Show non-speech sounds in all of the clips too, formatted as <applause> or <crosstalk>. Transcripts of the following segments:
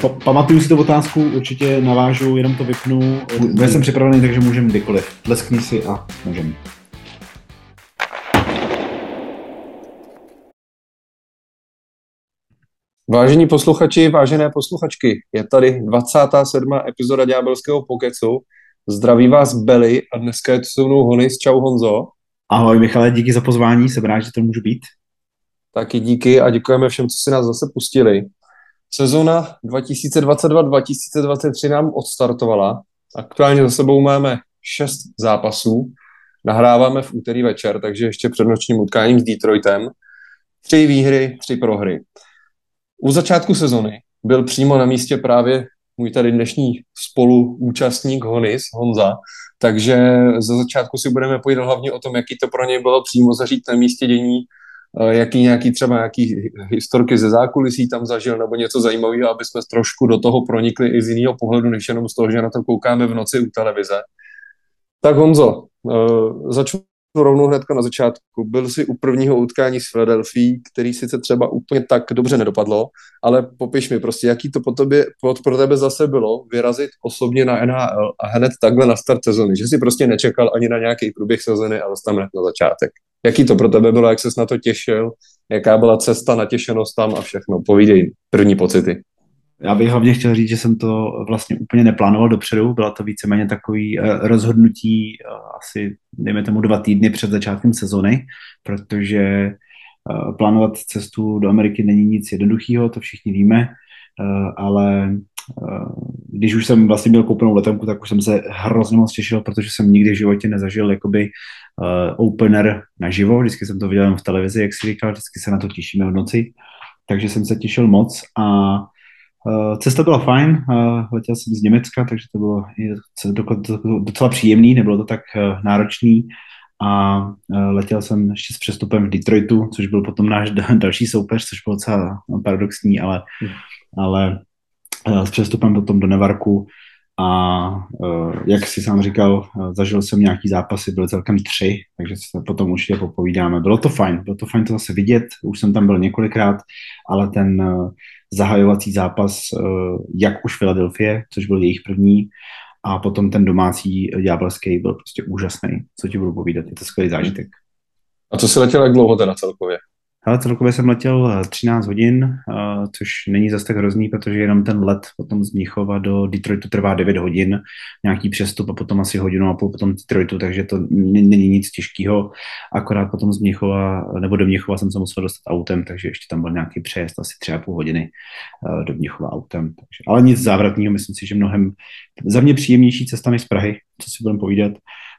Pa, pamatuju si tu otázku, určitě navážu, jenom to vypnu. Já jsem připravený, takže můžeme kdykoliv. Leskni si a můžeme. Vážení posluchači, vážené posluchačky, je tady 27. epizoda Ďábelského pokecu. Zdraví vás Beli a dneska je tu se mnou Honis. Čau Honzo. Ahoj Michale, díky za pozvání, jsem rád, že to můžu být. Taky díky a děkujeme všem, co si nás zase pustili. Sezona 2022-2023 nám odstartovala. Aktuálně za sebou máme šest zápasů. Nahráváme v úterý večer, takže ještě před nočním utkáním s Detroitem. Tři výhry, tři prohry. U začátku sezony byl přímo na místě právě můj tady dnešní spoluúčastník Honis, Honza, takže za začátku si budeme pojídat hlavně o tom, jaký to pro něj bylo přímo zažít na místě dění, jaký nějaký třeba nějaký historky ze zákulisí tam zažil nebo něco zajímavého, aby jsme trošku do toho pronikli i z jiného pohledu, než jenom z toho, že na to koukáme v noci u televize. Tak Honzo, eh, začnu rovnou hnedka na začátku. Byl jsi u prvního utkání s Philadelphia, který sice třeba úplně tak dobře nedopadlo, ale popiš mi prostě, jaký to po tobě, pro tebe zase bylo vyrazit osobně na NHL a hned takhle na start sezony, že si prostě nečekal ani na nějaký průběh sezony a tam hned na začátek. Jaký to pro tebe bylo, jak ses na to těšil, jaká byla cesta, natěšenost tam a všechno. Povídej první pocity. Já bych hlavně chtěl říct, že jsem to vlastně úplně neplánoval dopředu. Byla to víceméně takový eh, rozhodnutí eh, asi, dejme tomu, dva týdny před začátkem sezony, protože eh, plánovat cestu do Ameriky není nic jednoduchého, to všichni víme, ale když už jsem vlastně měl koupenou letenku, tak už jsem se hrozně moc těšil, protože jsem nikdy v životě nezažil jakoby opener naživo, vždycky jsem to viděl v televizi, jak si říkal, vždycky se na to těšíme v noci, takže jsem se těšil moc a Eh, cesta byla fajn, eh, letěl jsem z Německa, takže to bylo docela příjemný, nebylo to tak eh, náročný. A letěl jsem ještě s přestupem v Detroitu, což byl potom náš <laughs> další soupeř, což bylo docela paradoxní, ale, hmm. ale s přestupem potom do Nevarku a jak si sám říkal, zažil jsem nějaký zápasy, byly celkem tři, takže se potom určitě popovídáme. Bylo to fajn, bylo to fajn to zase vidět, už jsem tam byl několikrát, ale ten zahajovací zápas jak už Filadelfie, což byl jejich první, a potom ten domácí ďábelský byl prostě úžasný. Co ti budu povídat, je to skvělý zážitek. A co se letěl jak dlouho teda celkově? Ale celkově jsem letěl 13 eh, hodin, eh, což není zase tak hrozný, protože jenom ten let potom z Mnichova do Detroitu trvá 9 hodin, nějaký přestup a potom asi hodinu a půl potom Detroitu, takže to není nic těžkého. Akorát potom z Mnichova, nebo do Mnichova jsem se musel dostat autem, takže ještě tam byl nějaký přejezd asi 3,5 hodiny eh, do Mnichova autem. Takže, ale nic závratného, myslím si, že mnohem za mě příjemnější cesta než z Prahy, co si budeme povídat,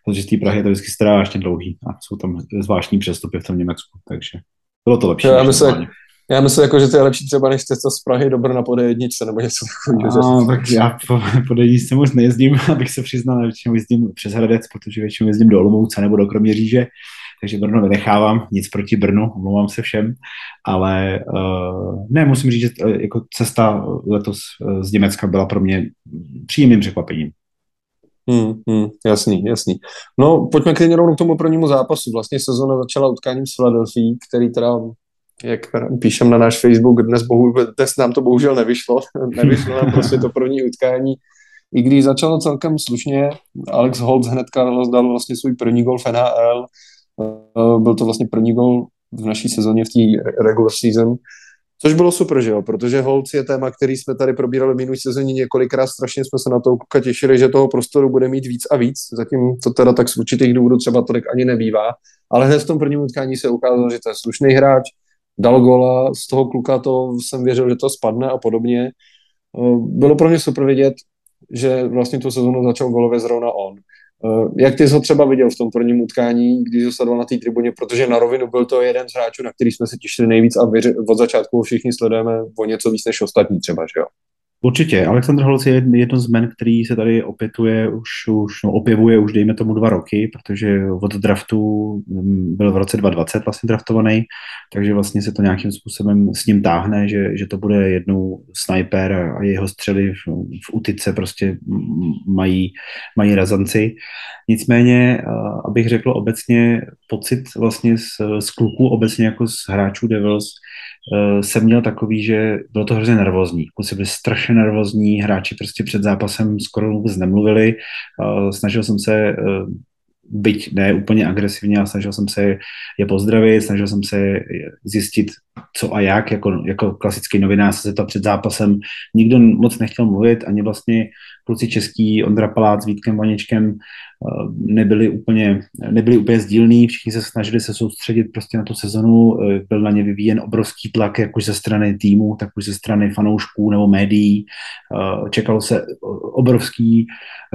protože z té Prahy je to vždycky strašně dlouhý a jsou tam zvláštní přestupy v tom Německu, takže bylo to lepší. Já myslím, já myslím, jako, že to je lepší třeba než cesta z Prahy do Brna po D1 nebo něco takového. No, tak já po, po D1 moc nejezdím, <laughs> abych se přiznal, většinou jezdím přes Hradec, protože většinou jezdím do Olomouce nebo do Kroměříže, takže Brno vynechávám, nic proti Brnu, omlouvám se všem, ale uh, ne, musím říct, že uh, jako cesta letos uh, z Německa byla pro mě příjemným překvapením. Hmm, hmm, jasný, jasný. No, pojďme klidně rovnou k tomu prvnímu zápasu. Vlastně sezona začala utkáním s Philadelphia, který teda, jak píšem na náš Facebook, dnes, bohu, dnes nám to bohužel nevyšlo. <laughs> nevyšlo nám prostě to první utkání. I když začalo celkem slušně, Alex Holtz hnedka dal vlastně svůj první gol v NHL. Eh, byl to vlastně první gol v naší sezóně v té regular season. Což bylo super, že jo, protože Holc je téma, který jsme tady probírali minulý sezóně několikrát, strašně jsme se na to kluka těšili, že toho prostoru bude mít víc a víc, zatím to teda tak z určitých důvodů třeba tolik ani nebývá, ale hned v tom prvním utkání se ukázalo, že to je slušný hráč, dal gola, z toho kluka to jsem věřil, že to spadne a podobně. Bylo pro mě super vidět, že vlastně tu sezónu začal golově zrovna on. Eh, jak ty jsi ho třeba viděl v tom prvním utkání, když ho sledoval na té tribuně, protože na rovinu byl to jeden z hráčů, na který jsme se těšili nejvíc a od začátku všichni sledujeme o něco víc než ostatní třeba, že jo? Určitě. Alexander Holz je jedno z men, který se tady opětuje už, už no, objevuje už dejme tomu dva roky, protože od draftu mm, byl v roce 2020 vlastně draftovaný, takže vlastně se to nějakým způsobem s ním táhne, že, že to bude jednou sniper a jeho střely v, v utice prostě mají, mají razanci. Nicméně, abych řekl obecně, pocit vlastně z, z kluků, obecně jako z hráčů Devils, uh, jsem měl takový, že bylo to hrozně nervózní. Kluci byli strašně nervózní, hráči prostě před zápasem skoro vůbec nemluvili. Uh, snažil jsem se uh, byť ne úplně agresivně, ale snažil jsem se je pozdravit, snažil jsem se zjistit, co a jak, jako, jako klasický novinář se to před zápasem. Nikdo moc nechtěl mluvit, ani vlastně kluci český, Ondra Palác Vítkem Vaničkem eh, nebyli úplně, nebyli úplně sdílní, všichni se snažili se soustředit prostě na tu sezonu, eh, byl na ně vyvíjen obrovský tlak, jak už ze strany týmu, tak už ze strany fanoušků nebo médií. Eh, čekalo se obrovský,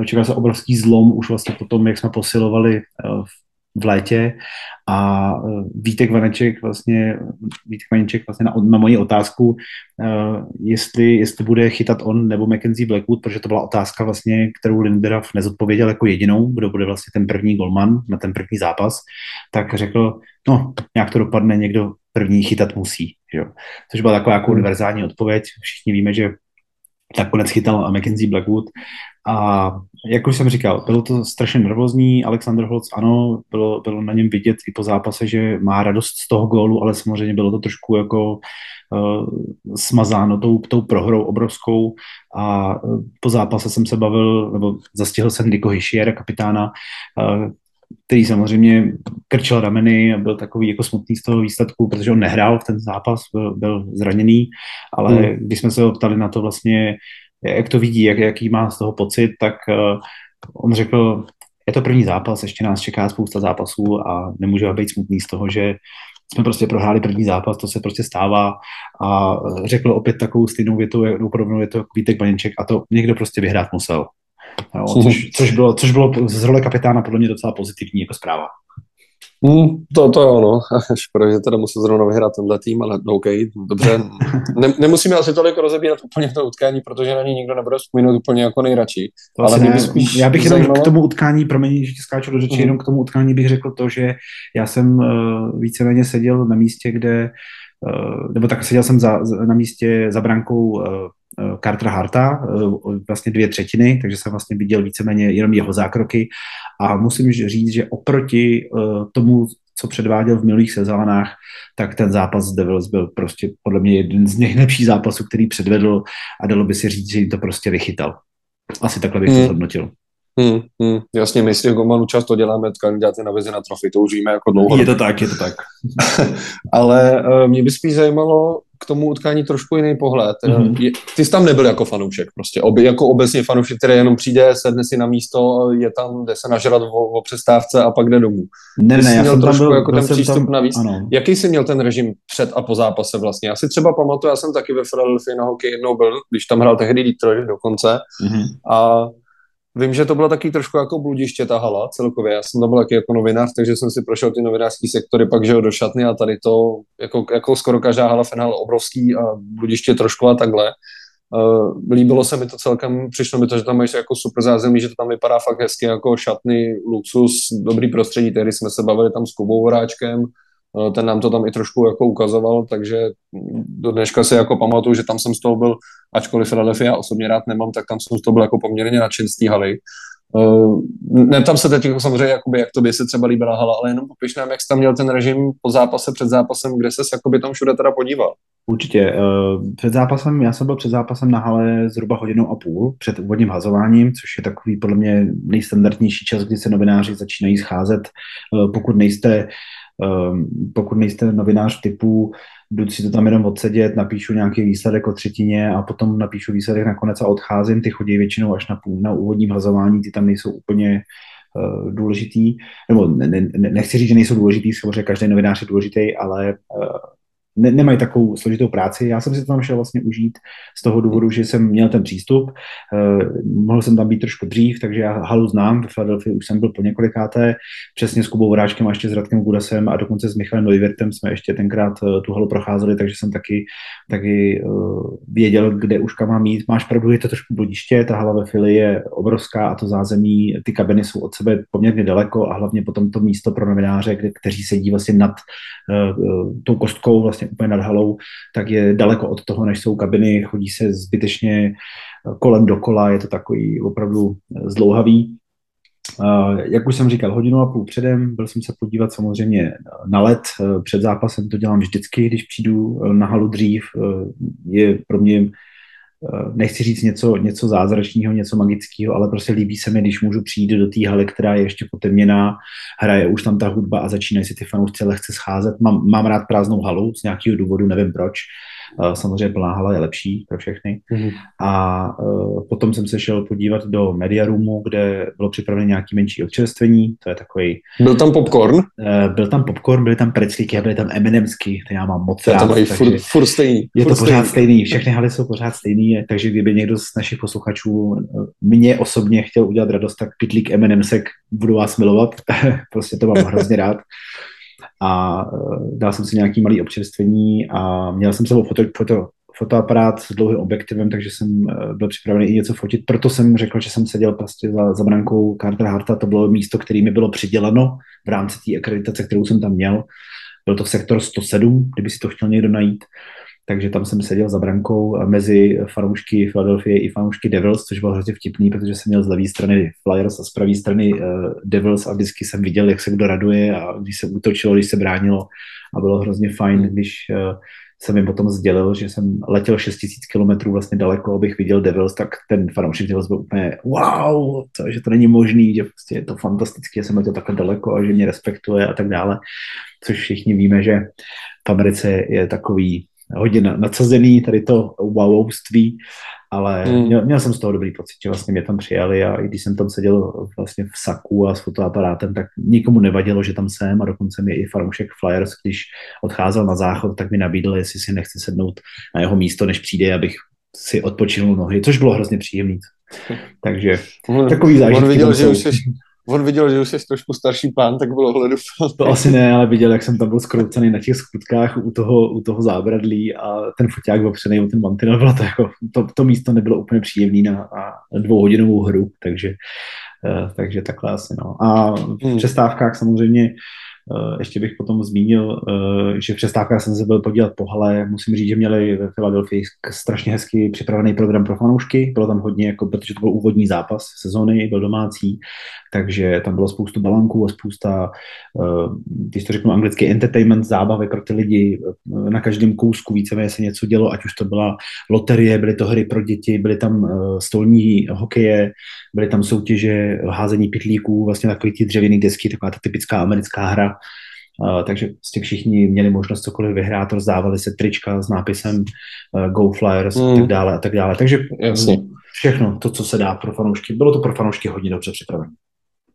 čekal se obrovský zlom už vlastně po tom, jak jsme posilovali v v létě a e, Vítek Vaneček vlastně, Vítek Vaneček vlastně na, na moji otázku, uh, jestli, jestli bude chytat on nebo Mackenzie Blackwood, protože to byla otázka vlastně, kterou Linderaf nezodpověděl jako jedinou, kdo bude vlastně ten první golman na ten první zápas, tak řekl, no, nějak to dopadne, někdo první chytat musí, jo. Což byla taková jako univerzální odpověď. Všichni víme, že nakonec chytal Mackenzie Blackwood a jak už jsem říkal, bylo to strašně nervózní. Alexander Holc, ano, bylo, bylo na něm vidět i po zápase, že má radost z toho gólu, ale samozřejmě bylo to trošku jako uh, smazáno tou, tou prohrou obrovskou. A uh, po zápase jsem se bavil, nebo zastihl jsem Niko Hischiera, kapitána, uh, který samozřejmě krčil rameny a byl takový jako smutný z toho výsledku, protože on nehrál v ten zápas, byl, byl zraněný, ale hmm. když jsme se ho ptali na to vlastně, jak to vidí, jak, jaký má z toho pocit, tak uh, on řekl, je to první zápas, ještě nás čeká spousta zápasů a nemůžeme být smutný z toho, že jsme prostě prohráli první zápas, to se prostě stává a řekl opět takovou stejnou větu, podobnou větu jako Vítek Baněček a to někdo prostě vyhrát musel. Jo, což, což, bylo, což bylo z role kapitána podle mě docela pozitivní jako zpráva. Mm, to, to jo, no. <laughs> Škoda, že teda musel zrovna vyhrát tenhle tým, ale OK, dobře. Ne, nemusíme asi tolik rozebírat úplně to utkání, protože na ní nikdo nebude vzpomínat úplně jako nejradši. To ale ne, spíš já bych jenom k tomu utkání, promiň, že ti skáču do řeči, mm. jenom k tomu utkání bych řekl to, že já jsem uh, víceméně seděl na místě, kde, uh, nebo tak seděl jsem za, na místě za brankou uh, Cartera Harta, vlastně dvě třetiny, takže jsem vlastně viděl víceméně jenom jeho zákroky a musím říct, že oproti uh, tomu, co předváděl v minulých sezónách, tak ten zápas s Devils byl prostě podle mě jeden z nejlepších zápasů, který předvedl a dalo by si říct, že jim to prostě vychytal. Asi takhle bych hmm. to zhodnotil. Hmm, hmm, jasně, my z těch gomanů často děláme kandidáty na vizi na trofy, to už víme jako dlouho. Je to tak, je to tak. <laughs> Ale uh, mě by spíš zajímalo, k tomu utkání trošku jiný pohled. Mm-hmm. Ty jsi tam nebyl jako fanoušek, prostě ob, jako obecně fanoušek, který jenom přijde, sedne si na místo, je tam, jde se nažrat o, o přestávce a pak jde domů. Ne, Ty ne, já měl jsem trošku byl, jako ten přístup tam, navíc. Ano. Jaký jsi měl ten režim před a po zápase vlastně? Já si třeba pamatuju, já jsem taky ve Philadelphia na hokej jednou byl, když tam hrál tehdy Detroit dokonce. Mm-hmm. A Vím, že to bylo taky trošku jako bludiště ta hala celkově. Já jsem tam byl taky jako novinář, takže jsem si prošel ty novinářské sektory, pak že do šatny a tady to, jako, jako skoro každá hala fenál obrovský a bludiště trošku a takhle. Uh, líbilo se mi to celkem, přišlo mi to, že tam máš jako super zázemí, že to tam vypadá fakt hezky jako šatny, luxus, dobrý prostředí, tehdy jsme se bavili tam s Kubou Horáčkem, Eh, ten nám to tam i trošku jako ukazoval, takže do dneška si jako pamatuju, že tam jsem z toho byl, ačkoliv Philadelphia osobně rád nemám, tak tam jsem z toho byl jako poměrně nadšen z té haly. Uh, neptám se teď jako samozřejmě, jakoby, jak to by se třeba líbila hala, ale jenom popiš nám, jak jsi tam měl ten režim po zápase, před zápasem, kde ses jakoby tam všude teda podíval. Určitě. Uh, před zápasem, já jsem byl před zápasem na hale zhruba hodinou a půl před úvodním hazováním, což je takový podle mě nejstandardnější čas, kdy se novináři začínají scházet. Pokud nejste pokud nejste novinář typu, jdu si to tam jenom odsedět, napíšu nějaký výsledek o třetině a potom napíšu výsledek nakonec a odcházím, ty chodí většinou až na, půl, na úvodním hazování, ty tam nejsou úplně uh, důležitý, nebo ne, ne, nechci říct, že nejsou důležitý, samozřejmě každý novinář je důležitý, ale uh, ne, nemají takovou složitou práci. Já jsem si to tam šel vlastně užít z toho důvodu, že jsem měl ten přístup. Uh, mohl jsem tam být trošku dřív, takže já halu znám. V Philadelphia už jsem byl po několikáté, přesně s Kubou Voráčkem a ještě s Radkem Gudasem a dokonce s Michalem Neuwirtem jsme ještě tenkrát uh, tu halu procházeli, takže jsem taky, taky uh, věděl, kde už kam mám jít. Máš pravdu, je to trošku bludiště, ta hala ve Philly je obrovská a to zázemí, ty kabiny jsou od sebe poměrně daleko a hlavně potom to místo pro novináře, kde, kteří sedí vlastně nad uh, tou kostkou, vlastně úplně nad halou, tak je daleko od toho, než jsou kabiny, chodí se zbytečně kolem dokola, je to takový opravdu zdlouhavý. Uh, jak už jsem říkal, hodinu a půl předem, byl jsem se podívat samozřejmě na let. Před zápasem to dělám vždycky, když přijdu na halu dřív. Je pro mě Eh, nechci říct něco, něco zázračného, něco magického, ale prostě líbí se mi, když můžu přijít do té haly, která je ještě potemněná, hraje už tam ta hudba a začínají si ty fanoušci lehce scházet. Mám, mám rád prázdnou halu z nějakého důvodu, nevím proč. Eh, samozřejmě plná hala je lepší pro všechny. Mm-hmm. A uh, potom jsem se šel podívat do Media Roomu, kde bylo připraveno nějaký menší občerstvení. To je takový. Byl tam popcorn? Uh, byl tam popcorn, byly tam preclíky a byly tam M&Msky, to já mám moc rád. To mají furt, furt stejný. Je furt to pořád stejný. stejný. Všechny haly jsou pořád stejný, takže kdyby někdo z našich posluchačů mě osobně chtěl udělat radost, tak pitlík M&Msek budu vás milovat. <laughs> prostě to mám hrozně rád a uh, dal jsem si nějaký malý občerstvení a měl jsem sebou foto, foto, fotoaparát s dlouhým objektivem, takže jsem uh, byl připravený i něco fotit. Proto jsem řekl, že jsem seděl prostě za, za brankou Carter Harta, to bylo místo, které mi bylo přiděleno v rámci té akreditace, kterou jsem tam měl. Byl to sektor 107, kdyby si to chtěl někdo najít takže tam jsem seděl za brankou mezi fanoušky Philadelphia i fanoušky Devils, což bylo hrozně vtipný, protože jsem měl z levé strany Flyers a z pravé strany uh, Devils a vždycky jsem viděl, jak se kdo raduje a když se útočilo, když se bránilo a bylo hrozně fajn, když uh, jsem jim potom sdělil, že jsem letěl 6000 km vlastně daleko, abych viděl Devils, tak ten fanoušek Devils byl úplně wow, to, že to není možný, že prostě je to fantastické, že jsem letěl takhle daleko a že mě respektuje a tak dále, což všichni víme, že v Americe je takový hodně nadsazený, tady to wowovství, ale mm. měl, měl, jsem z toho dobrý pocit, že vlastně mě tam přijali a i když jsem tam seděl vlastně v saku a s fotoaparátem, tak nikomu nevadilo, že tam jsem a dokonce mi i fanoušek Flyers, když odcházel na záchod, tak mi nabídl, jestli si nechci sednout na jeho místo, než přijde, abych si odpočinul nohy, což bylo hrozně příjemný. <laughs> Takže takový zážitek. On viděl, že už jsi, on viděl, že už jsi trošku starší pán, tak bylo hledu. To asi ne, ale viděl, jak jsem tam byl skroucený na těch skutkách u toho, u toho zábradlí a ten foťák opřený o ten mantinel, bylo to jako, to, to místo nebylo úplně příjemné na, na dvouhodinovou hru, takže, uh, takže takhle asi no. A v hmm. přestávkách samozřejmě Eh, ještě bych potom zmínil, eh, že v přestávkách jsem se byl podívat po hale. Musím říct, že měli ve Philadelphia strašně hezky připravený program pro fanoušky. Bylo tam hodně, jako, protože to byl úvodní zápas sezóny, byl domácí, takže tam bylo spoustu balanků a spousta, eh, když to řeknu anglicky, entertainment, zábavy pro ty lidi. Na každém kousku víceméně se něco dělo, ať už to byla loterie, byly to hry pro děti, byly tam stolní hokeje, byly tam soutěže házení pitlíků, vlastně takový ty dřevěný desky, taková ta typická americká hra, Uh, takže prostě všichni měli možnost cokoliv vyhrát, rozdávali se trička s nápisem uh, Go Flyers mm. a tak hmm. dále a tak dále. Takže Jasně. všechno to, co se dá pro fanoušky, bylo to pro fanoušky hodně dobře připravené.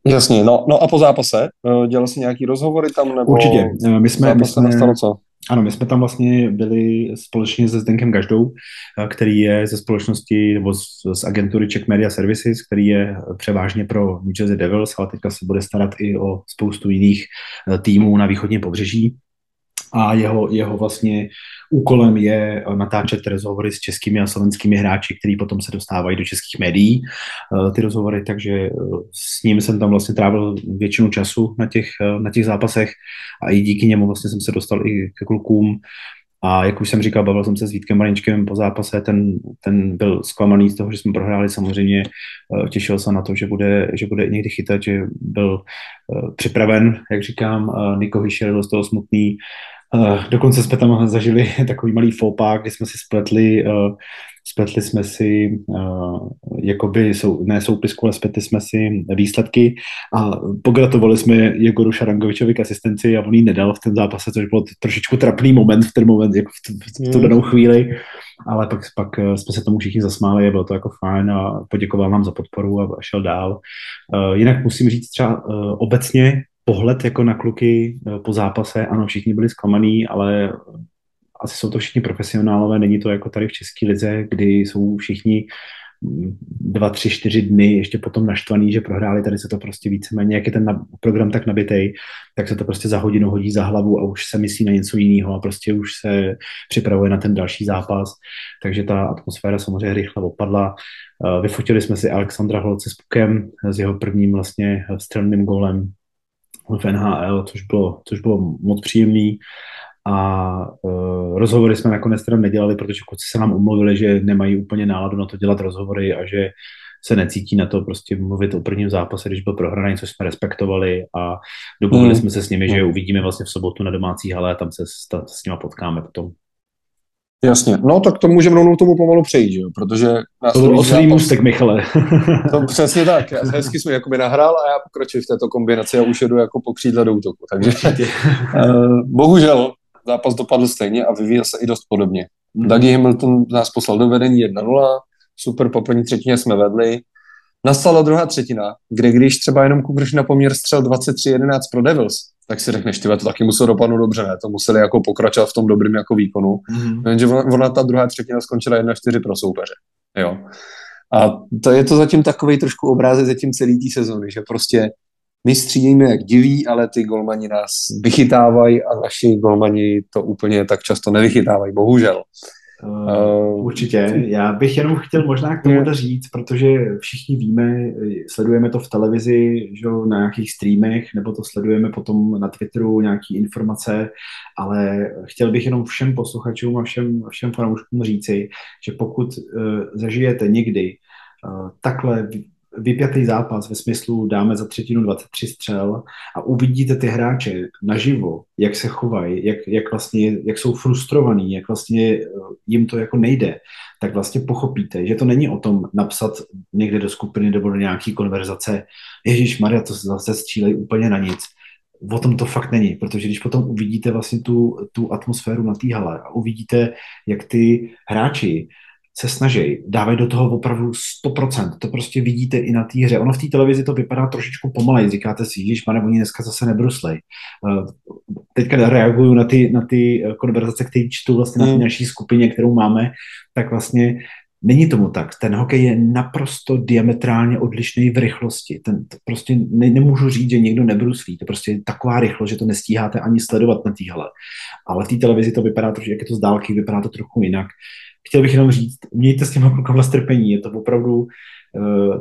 Jasně, no, no a po zápase, uh, dělal jsi nějaký rozhovory tam? Nebo Určitě, my jsme, my jsme, nastalo co? Ano, my jsme tam vlastně byli společně se Zdenkem Gaždou, eh, který je ze společnosti nebo z, z agentury Czech Media Services, který je převážně pro New Jersey Devils, ale teďka se bude starat i o spoustu jiných eh, týmů na východním pobřeží a jeho, jeho vlastně úkolem je natáčet rozhovory s českými a slovenskými hráči, kteří potom se dostávají do českých médií, eh, ty rozhovory, takže eh, s ním jsem tam vlastně trávil většinu času na těch, eh, na těch zápasech a i díky němu vlastně jsem se dostal i ke klukům, a jak už jsem říkal, bavil jsem se s Vítkem Maličkem po zápase, ten, ten byl zklamaný z toho, že jsme prohráli. Samozřejmě, těšil se na to, že bude, že bude někdy chytat, že byl připraven, jak říkám, Niko Hischer byl z toho smutný, dokonce jsme tam zažili <laughs> takový malý fopák, kdy jsme si spletli, uh, spletli jsme si uh, jakoby, sou, ne soupisku, ale spletli jsme si výsledky a pogratulovali jsme Jegoru Šarangovičovi k asistenci a on jí nedal v ten zápase, což byl trošičku trapný moment v ten moment, jako v, v, v tu danou chvíli, ale pak, pak jsme se tomu všichni zasmáli a bylo to jako fajn a poděkoval nám za podporu a, šel dál. Jinak musím říct třeba obecně pohled jako na kluky eh, po zápase, ano, všichni byli zklamaný, ale asi jsou to všichni profesionálové, není to jako tady v České lize, kdy jsou všichni dva, tři, čtyři dny ještě potom naštvaný, že prohráli, tady se to prostě víceméně, jak je ten program tak nabitej, tak se to prostě za hodinu hodí za hlavu a už se myslí na něco jiného a prostě už se připravuje na ten další zápas, takže ta atmosféra samozřejmě rychle opadla. Eh, vyfotili jsme si Alexandra Holce s Pukem, s jeho prvním vlastně střelným golem v NHL, což bylo, což bylo moc příjemný a uh, rozhovory jsme nakonec teda nedělali, protože kluci se nám umluvili, že nemají úplně náladu na to dělat rozhovory a že se necítí na to prostě mluvit o prvním zápase, když byl prohraný, což jsme respektovali a domluvili mm. jsme se s nimi, že uvidíme vlastně v sobotu na domácí hale a tam se s, ta, s nima potkáme potom. Jasně, no tak to můžeme rovnou tomu pomalu přejít, že jo? protože... To byl oslý můstek, Michale. <laughs> to přesně tak, já hezky jsme jakoby nahrál a já pokračuji v této kombinaci a už jedu jako po křídle do útoku, takže uh, <laughs> bohužel zápas dopadl stejně a vyvíjel se i dost podobně. Mm. Dougie Hamilton nás poslal do vedení 1-0, super, po první třetině jsme vedli. Nastala druhá třetina, kde když třeba jenom kukrš na poměr střel 23-11 pro Devils, tak si řekneš, ty to taky muselo dopadnout dobře, ne? To museli jako pokračovat v tom dobrém jako výkonu. Mm. Jenže ona, ona, ta druhá třetina skončila 1-4 pro soupeře. Jo. A to je to zatím takový trošku obrázek zatím celý té sezony, že prostě my střídíme jak diví, ale ty golmani nás vychytávají a naši golmani to úplně tak často nevychytávají, bohužel. Uh, určitě. Já bych jenom chtěl možná k tomu říct, protože všichni víme, sledujeme to v televizi, že na nějakých streamech, nebo to sledujeme potom na Twitteru, nějaké informace, ale chtěl bych jenom všem posluchačům a všem, všem fanouškům říci, že pokud uh, zažijete někdy uh, takhle vypjatý zápas ve smyslu dáme za třetinu 23 střel a uvidíte ty hráče naživo, jak se chovají, jak, jak vlastně, jak jsou frustrovaní, jak vlastně eh, jim to jako nejde, tak vlastně pochopíte, že to není o tom napsat někde do skupiny nebo do nějaký konverzace, Ježíš Maria, to zase střílej úplně na nic. O tom to fakt není, protože když potom uvidíte vlastně tu, tu atmosféru na té hale a uvidíte, jak ty hráči se snaží, dávají do toho opravdu 100%. To prostě vidíte i na té hře. Ono v té televizi to vypadá trošičku pomalej. Říkáte si, že pane, oni dneska zase nebruslej. Eh, teďka reaguju na ty, na ty eh, konverzace, které čtu vlastně na té mm. naší skupině, kterou máme, tak vlastně Není tomu tak. Ten hokej je naprosto diametrálně odlišný v rychlosti. Ten, to prostě ne, nemůžu říct, že někdo nebruslí. To prostě je taková rychlost, že to nestíháte ani sledovat na téhle. Ale v té televizi to vypadá trošku, jak je to z dálky, vypadá to trochu jinak chtěl bych jenom říct, mějte s těma klukama strpení, je to opravdu,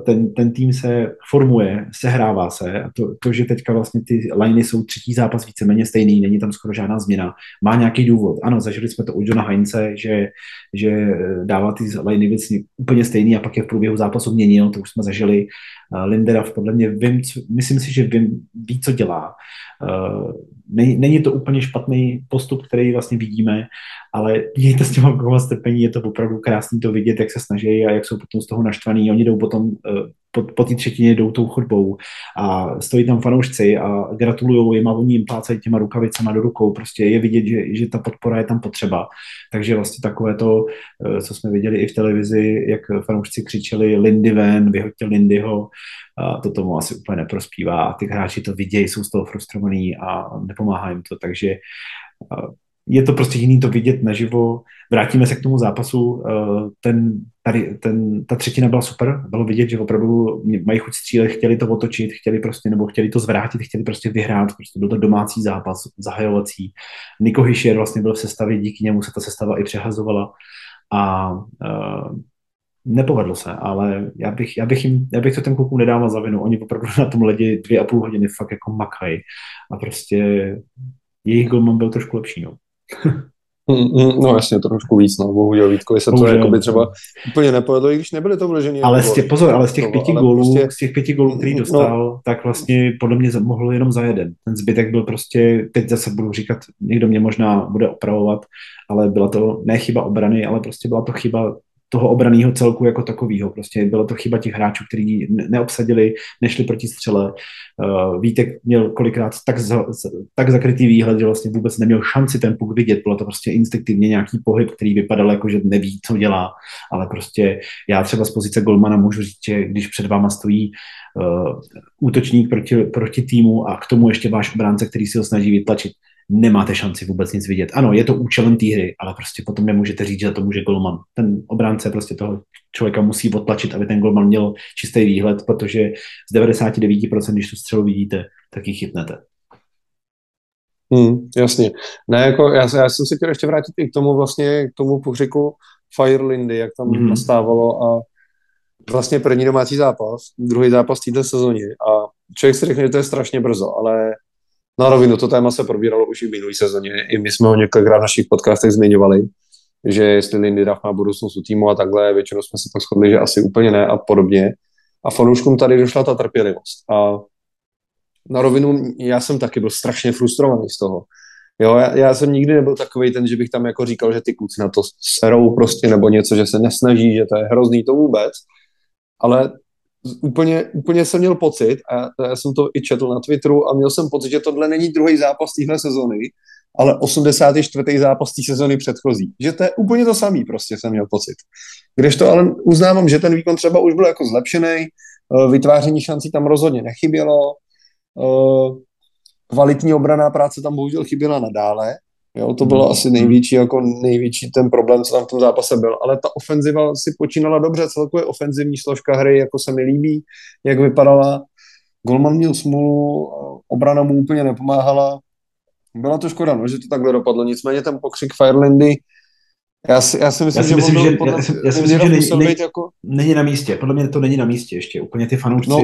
ten, ten tým se formuje, sehrává se a to, to, že teďka vlastně ty liney jsou třetí zápas víceméně stejný, není tam skoro žádná změna, má nějaký důvod. Ano, zažili jsme to u Johna Heinze, že, že dává ty liney věci úplně stejný a pak je v průběhu zápasu měnil, to už jsme zažili. Lindera podle mě vím, co, myslím si, že vím, ví, co dělá. Eh, není, není to úplně špatný postup, který vlastně vidíme, ale mějte s těma klukama strpení, je to opravdu krásný to vidět, jak se snaží a jak jsou potom z toho naštvaný. Oni jdou potom eh, po, po té třetině jdou tou chodbou a stojí tam fanoušci a gratulují jim a oni jim plácají těma rukavicama do rukou. Prostě je vidět, že, že ta podpora je tam potřeba. Takže vlastně takové to, eh, co jsme viděli i v televizi, jak fanoušci křičeli Lindy ven, vyhoďte Lindyho, a to tomu asi úplně neprospívá. Ty hráči to vidějí, jsou z toho frustrovaní a nepomáhá jim to. Takže je to prostě jiný to vidět naživo. Vrátíme se k tomu zápasu. Eh, ten, tady, ten, ta třetina byla super. Bylo vidět, že opravdu mají chuť střílet, chtěli to otočit, chtěli prostě, nebo chtěli to zvrátit, chtěli prostě vyhrát. Prostě byl to domácí zápas, zahajovací. Niko Hischier vlastně byl v sestavě, díky němu se ta sestava i přehazovala. A uh, nepovedlo se, ale já bych, já bych, jim, já bych to těm klukům nedával za vinu. Oni opravdu na tom ledě dvě a půl hodiny fakt jako makají. A prostě jejich golman byl trošku lepší. No. <laughs> Mm, mm, no jasně, trošku víc, no, bohužel Vítkovi se to jako by třeba úplně nepovedlo, i když nebyly to vložení. Ale z těch, pozor, ale z těch pěti gólů, prostě... z těch pěti gólů, který no. dostal, no. tak vlastně podle mě mohl jenom za jeden. Ten zbytek byl prostě, teď zase budu říkat, někdo mě možná bude opravovat, ale byla to ne chyba obrany, ale prostě byla to chyba toho obraného celku jako takového. Prostě bylo to chyba těch hráčů, kteří neobsadili, nešli proti střele. Uh, Vítek měl kolikrát tak, za, tak zakrytý výhled, že vlastně vůbec neměl šanci ten puk vidět. Bylo to prostě instinktivně nějaký pohyb, který vypadal jako, že neví, co dělá. Ale prostě já třeba z pozice golmana můžu říct, že když před váma stojí uh, útočník proti, proti týmu a k tomu ještě váš obránce, který si ho snaží vytlačit, nemáte šanci vůbec nic vidět. Ano, je to účelem té hry, ale prostě potom nemůžete říct, že to může golman. Ten obránce prostě toho člověka musí odtlačit, aby ten golman měl čistý výhled, protože z 99%, když tu střelu vidíte, tak ji chytnete. Hmm, jasně. Ne, jako já, já jsem se chtěl ještě vrátit i k tomu vlastně, k tomu pohřiku Firelindy, jak tam mm-hmm. nastávalo a vlastně první domácí zápas, druhý zápas této sezóně a člověk si řekne, že to je strašně brzo, ale na rovinu to téma se probíralo už i minulý sezóně, i my jsme ho několikrát v našich podcastech zmiňovali, že jestli Lindy má budoucnost u týmu a takhle, většinou jsme se pak shodli, že asi úplně ne a podobně. A fanouškům tady došla ta trpělivost. A na rovinu já jsem taky byl strašně frustrovaný z toho. Jo, já, já jsem nikdy nebyl takový ten, že bych tam jako říkal, že ty kluci na to serou prostě, nebo něco, že se nesnaží, že to je hrozný, to vůbec. Ale úplně, úplně jsem měl pocit, a já jsem to i četl na Twitteru, a měl jsem pocit, že tohle není druhý zápas téhle sezony, ale 84. zápas té sezony předchozí. Že to je úplně to samý, prostě jsem měl pocit. Kdežto ale uznávám, že ten výkon třeba už byl jako zlepšený, eh, vytváření šancí tam rozhodně nechybělo, eh, kvalitní obraná práce tam bohužel chyběla nadále, Jo, to bylo hmm. asi největší, jako největší ten problém, co tam v tom zápase byl. Ale ta ofenziva si počínala dobře, celkově ofenzivní složka hry, jako se mi líbí, jak vypadala. Golman měl smůlu, obrana mu úplně nepomáhala. Byla to škoda, no, že to takhle dopadlo. Nicméně ten pokřik Firelandy, já si, já si myslím, já si myslím že, podle, já si, já si myslím, že není, není, jako... není na místě. Podle mě to není na místě ještě. Úplně ty fanoušci, no.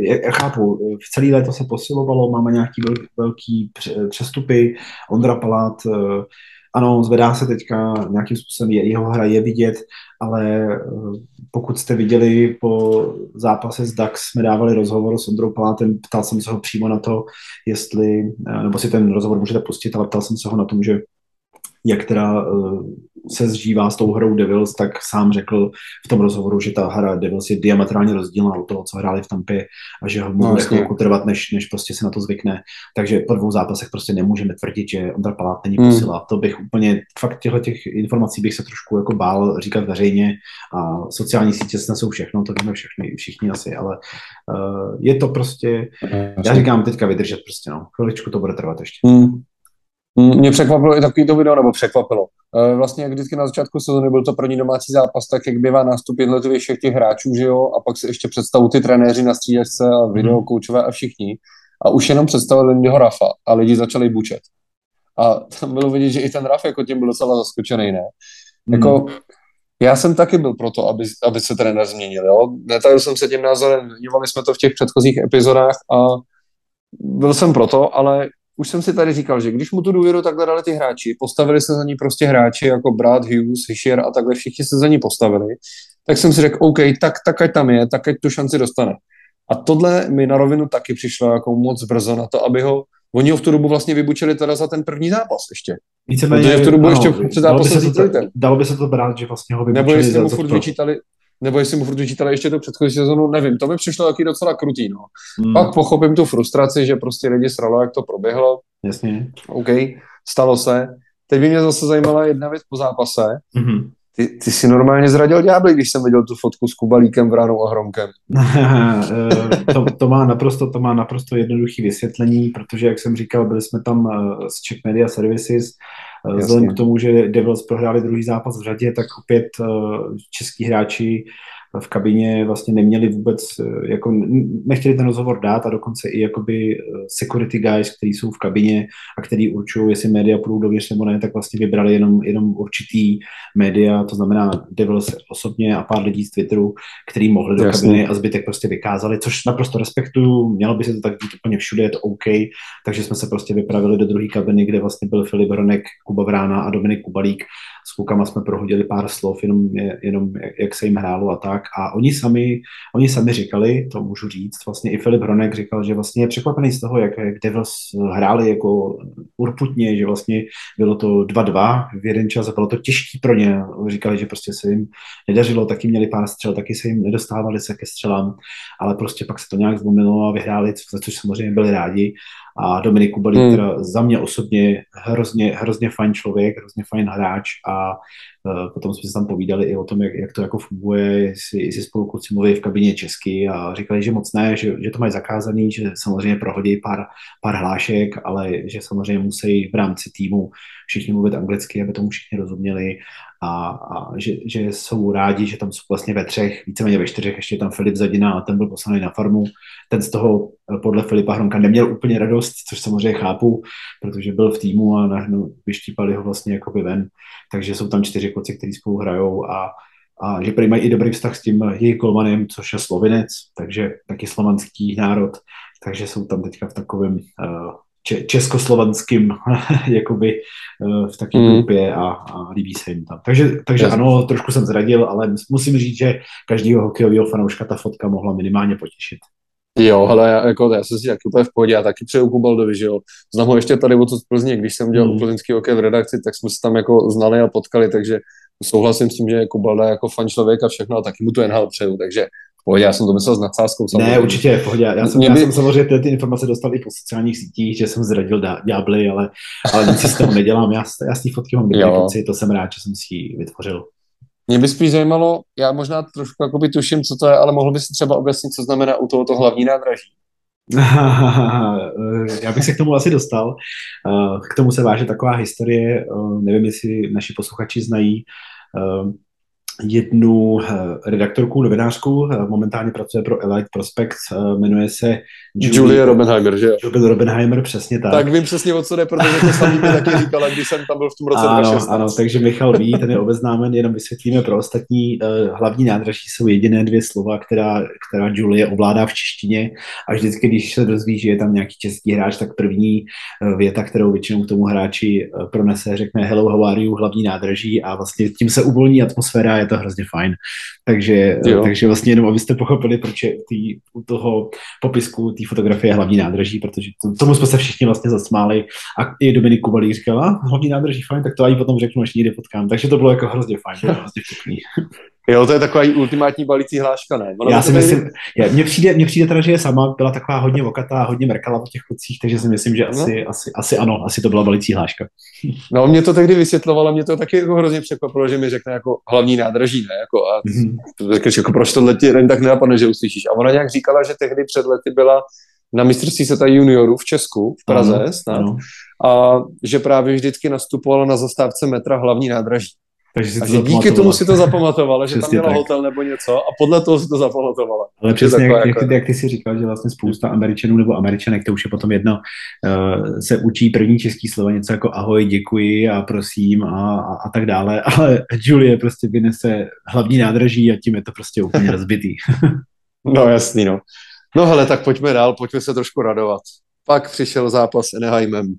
já, já chápu, v celý léto se posilovalo, máme nějaký vel, velký přestupy, Ondra Palát, eh, ano, zvedá se teďka nějakým způsobem, je, jeho hra je vidět, ale eh, pokud jste viděli po zápase s Dax, jsme dávali rozhovor s Ondrou Palátem, ptal jsem se ho přímo na to, jestli, eh, nebo si ten rozhovor můžete pustit, ale ptal jsem se ho na tom, že jak teda se zžívá s tou hrou Devils, tak sám řekl v tom rozhovoru, že ta hra Devils je diametrálně rozdílná od toho, co hráli v Tampě a že ho může no, chvilku trvat, než, než prostě se na to zvykne. Takže po dvou zápasech prostě nemůžeme tvrdit, že Ondra Palát není hmm. posila. To bych úplně, fakt těchto těch informací bych se trošku jako bál říkat veřejně a sociální sítě snesou všechno, to víme všechny, všichni asi, ale uh, je to prostě, já říkám teďka vydržet prostě, no, chviličku to bude trvat ještě. Hmm. Mě překvapilo i takový to video, nebo překvapilo. E, vlastně jak vždycky na začátku sezóny byl to první domácí zápas, tak jak bývá nástup jednotlivých všech těch hráčů, že jo, a pak si ještě představu ty trenéři na střídačce a video, hmm. koučové a všichni. A už jenom představili Lindyho Rafa a lidi začali bučet. A tam bylo vidět, že i ten Raf jako tím byl docela zaskočený, ne? Jako, hmm. já jsem taky byl pro to, aby, aby se trenér změnil, jo. Netajil jsem se tím názorem, dívali jsme to v těch předchozích epizodách a byl jsem proto, ale už jsem si tady říkal, že když mu tu důvěru takhle dali ty hráči, postavili se za ní prostě hráči jako Brad, Hughes, Fisher a takhle všichni se za ní postavili, tak jsem si řekl, OK, tak, tak ať tam je, tak ať tu šanci dostane. A tohle mi na rovinu taky přišlo jako moc brzo na to, aby ho, oni ho v tu dobu vlastně vybučili teda za ten první zápas ještě. Víceméně, v tu dobu ano, ještě před zápasem dalo by, se to, dalo by se to brát, že vlastně ho vybučili Nebo jestli mu furt vyčítali, nebo jestli mu furt vyčítali ještě tu předchozí sezonu, nevím, to mi přišlo taky docela krutý, no. Hmm. Pak pochopím tu frustraci, že prostě lidi sralo, jak to proběhlo. Jasně. OK, stalo se. Teď by mě zase zajímala jedna věc po zápase. Mm-hmm. Ty, ty jsi normálně zradil ďábly, když jsem viděl tu fotku s Kubalíkem, Vránou a Hromkem. <laughs> to, to, má naprosto, to má naprosto jednoduché vysvětlení, protože, jak jsem říkal, byli jsme tam eh, z Czech Media Services, eh, Vzhledem k tomu, že Devils prohráli druhý zápas v řadě, tak opět eh, český hráči v kabině vlastně neměli vůbec, eh, jako nechtěli ten rozhovor dát a dokonce i jakoby eh, security guys, kteří jsou v kabině a který určují, jestli média půjdou dověř nebo ne, tak vlastně vybrali jenom, jenom určitý média, to znamená Devils osobně a pár lidí z Twitteru, který mohli do Jasně. kabiny a zbytek prostě vykázali, což naprosto respektuju, mělo by se to tak být úplně všude, je to OK, takže jsme se prostě vypravili do druhé kabiny, kde vlastně byl Filip Ronek, Kuba Vrána a Dominik Kubalík. S klukama jsme prohodili pár slov, jenom, jenom jak se jim hrálo a tak a oni sami, oni sami říkali, to můžu říct, vlastně i Filip Hronek říkal, že vlastně je překvapený z toho, jak, jak Devils hráli jako urputně, že vlastně bylo to 2-2 v jeden čas a bylo to těžký pro ně. Říkali, že prostě se jim nedařilo, taky měli pár střel, taky se jim nedostávali se ke střelám, ale prostě pak se to nějak zlomilo a vyhráli, za což samozřejmě byli rádi a Dominik Kubalík, hmm. teda za mě osobně hrozně, hrozně fajn člověk, hrozně fajn hráč a a uh, potom jsme se tam povídali i o tom, jak, jak to jako funguje, jestli, jestli spolu kluci mluví v kabině česky a říkali, že moc ne, že, že to mají zakázaný, že samozřejmě prohodí pár, pár hlášek, ale že samozřejmě musí v rámci týmu všichni mluvit anglicky, aby tomu všichni rozuměli a, a že, že, jsou rádi, že tam jsou vlastně ve třech, víceméně ve čtyřech, ještě tam Filip Zadina a ten byl poslaný na farmu. Ten z toho podle Filipa Hronka neměl úplně radost, což samozřejmě chápu, protože byl v týmu a najednou vyštípali ho vlastně jakoby ven. Takže jsou tam čtyři kluci, kteří spolu hrajou a, a že prý mají i dobrý vztah s tím jejich golmanem, což je slovinec, takže taky slovanský národ, takže jsou tam teďka v takovém uh, československým <laughs> jakoby eh, v takové mm. grupě a, a líbí se jim tam. Takže, takže ano, trošku jsem zradil, ale musím říct, že každýho hokejového fanouška ta fotka mohla minimálně potěšit. Jo, ale já, jako, já jsem si taky úplně v pohodě, já taky přeju Kubaldovi, že jo. Znám ho ještě tady od z Plzně, když jsem dělal mm. plzeňský hokej v redakci, tak jsme se tam jako znali a potkali, takže souhlasím s tím, že Kubalda jako fan člověk a všechno a taky mu to NHL přeju, takže pohodě, já jsem to myslel s nadsázkou. Samozřejmě. Ne, určitě, v pohodě. Já jsem, by... já jsem samozřejmě ty, ty informace dostal i po sociálních sítích, že jsem zradil ďábly, ale, ale nic z toho nedělám. Já, já z té fotky mám pocit, to jsem rád, že jsem si ji vytvořil. Mě by spíš zajímalo, já možná trošku jakoby tuším, co to je, ale mohl by si třeba objasnit, co znamená u tohoto hlavní nádraží. <laughs> já bych se k tomu asi dostal. K tomu se váže taková historie, nevím, jestli naši posluchači znají jednu eh, redaktorku, novinářku, eh, momentálně pracuje pro Elite Prospect, eh, jmenuje se Julie, Julie Robenheimer, že jo? Julie Robenheimer, přesně tak. Tak vím přesně, o co jde, protože to samý mi taky říkala, když jsem tam byl v tom roce ano, 2016. Ano, takže Michal ví, ten je obeznámen, jenom vysvětlíme pro ostatní. Hlavní nádraží jsou jediné dvě slova, která, která Julie ovládá v češtině a vždycky, když se dozví, že je tam nějaký český hráč, tak první věta, kterou většinou k tomu hráči pronese, řekne hello, how are you, hlavní nádraží a vlastně tím se uvolní atmosféra je to hrozně fajn. Takže, takže vlastně jenom, abyste pochopili, proč je tý, u toho popisku té fotografie hlavní nádraží, protože to, tomu jsme se všichni vlastně zasmáli a i Dominik Kubalí říkala, hlavní nádraží fajn, tak to já potom řeknu, až někde potkám. Takže to bylo jako hrozně fajn, bylo hrozně vtipný. Jo, to je taková ultimátní balící hláška, ne? Ono já si myslím, tady... mně přijde, mně přijde teda, že je sama, byla taková hodně vokatá, hodně mrkala po těch klucích, takže si myslím, že asi, no. asi, asi ano, asi to byla balící hláška. No, mě to tehdy vysvětlovalo, mě to taky jako hrozně překvapilo, že mi řekne jako hlavní nádraží, ne? Jako, a mm-hmm. řekneš, jako proč tohle ti tak nenapadne, že uslyšíš. A ona nějak říkala, že tehdy před lety byla na mistrovství světa juniorů v Česku, v Praze ano, snad, ano. a že právě vždycky nastupovala na zastávce metra hlavní nádraží. Takže si to že díky tomu si to zapamatovala, že tam měla tak. hotel nebo něco a podle toho si to zapamatovala. Ale přesně, jak, jak, ty, jak ty si říkal, že vlastně spousta Američanů nebo Američanek, to už je potom jedno, uh, se učí první český slovo, něco jako ahoj, děkuji a prosím a, a, a tak dále, <laughs> ale Julie prostě vynese hlavní nádraží a tím je to prostě úplně rozbitý. <laughs> no jasný, no. No hele, tak pojďme dál, pojďme se trošku radovat. Pak přišel zápas s Anaheimem.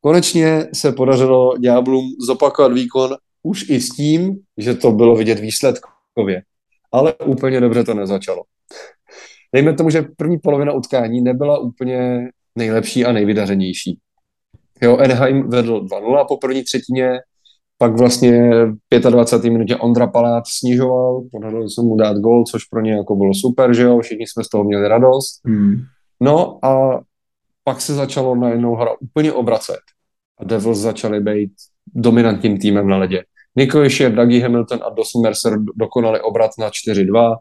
Konečně se podařilo Diablům zopakovat výkon už i s tím, že to bylo vidět výsledkově. Ale úplně dobře to nezačalo. Dejme tomu, že první polovina utkání nebyla úplně nejlepší a nejvydařenější. Jo, Anaheim vedl 2-0 po první třetině, pak vlastně v 25. minutě Ondra Palát snižoval, podařilo se mu dát gol, což pro ně jako bylo super, že jo, všichni jsme z toho měli radost. Hmm. No a pak se začalo najednou hra úplně obracet a Devils začali být dominantním týmem na ledě. Nico Isher, Dougie Hamilton a Dawson Mercer dokonali obrat na 4-2.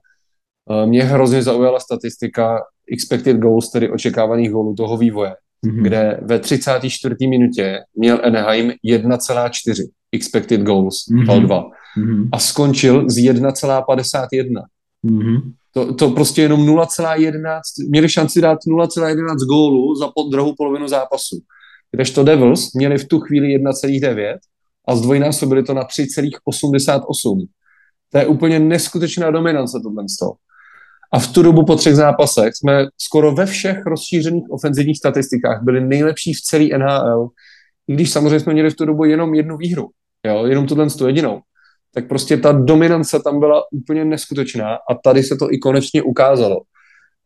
Eh, mě hrozně zaujala statistika expected goals, tedy očekávaných gólů toho vývoje, mm-hmm. kde ve 34. minutě měl Anaheim 1,4 expected goals, mm-hmm. 2 mm-hmm. a skončil z 1,51. Mm-hmm. To, to prostě jenom 0,11, měli šanci dát 0,11 gólů za pod druhou polovinu zápasu. Kdežto Devils měli v tu chvíli 1,9 a zdvojnásobili to na 3,88. To je úplně neskutečná dominance tohle toho. A v tu dobu po třech zápasech jsme skoro ve všech rozšířených ofenzivních statistikách byli nejlepší v celé NHL, i když samozřejmě jsme měli v tu dobu jenom jednu výhru, jo, jenom tuhle tu jedinou. Tak prostě ta dominance tam byla úplně neskutečná a tady se to i konečně ukázalo.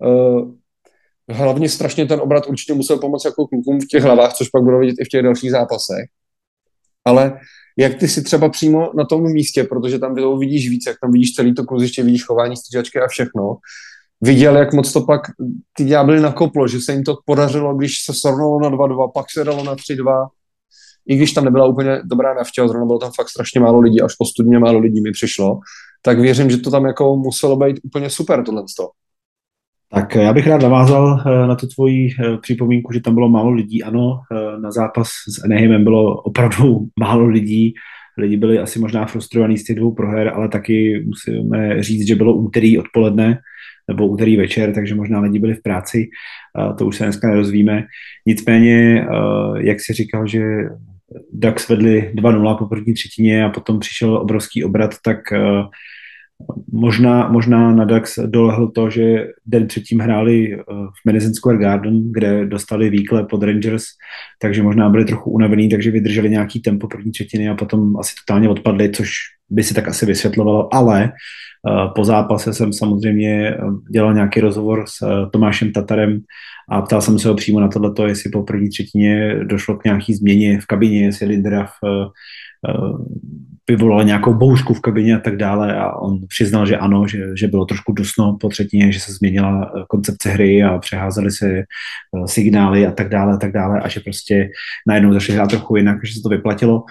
Uh, hlavně strašně ten obrat určitě musel pomoct jako klukům v těch hlavách, což pak bylo vidět i v těch dalších zápasech ale jak ty si třeba přímo na tom místě, protože tam toho vidíš víc, jak tam vidíš celý to kluziště, vidíš chování střídačky a všechno, viděl, jak moc to pak ty ďábly nakoplo, že se jim to podařilo, když se sornalo na 2-2, pak se dalo na 3-2, i když tam nebyla úplně dobrá navštěva, zrovna bylo tam fakt strašně málo lidí, až ostudně málo lidí mi přišlo, tak věřím, že to tam jako muselo být úplně super tohle. Tak já bych rád navázal eh, na tu tvoji eh, připomínku, že tam bylo málo lidí. Ano, eh, na zápas s Anaheimem bylo opravdu <laughs> málo lidí. Lidi byli asi možná frustrovaní z těch dvou proher, ale taky musíme říct, že bylo úterý odpoledne nebo úterý večer, takže možná lidi byli v práci. To už se dneska nerozvíme. Nicméně, jak si říkal, že Ducks vedli 2-0 po první třetině a potom přišel obrovský obrat, tak Možná, možná na Dax dolehl to, že den předtím hráli eh, v Madison Square Garden, kde dostali výklep pod Rangers, takže možná byli trochu unavený, takže vydrželi nějaký tempo první třetiny a potom asi totálně odpadli, což by si tak asi vysvětlovalo, ale eh, po zápase jsem samozřejmě eh, dělal nějaký rozhovor s Tomášem Tatarem a ptal jsem se ho přímo na tohleto, jestli po první třetině došlo k nějaký změně v kabině, jestli Lindrav vyvolal nějakou bouřku v kabině a tak dále a on přiznal, že ano, že, že bylo trošku dusno po třetině, že se změnila eh, koncepce hry a přeházely se eh, signály a tak dále a tak dále a že prostě najednou začali hrát trochu jinak, že se to vyplatilo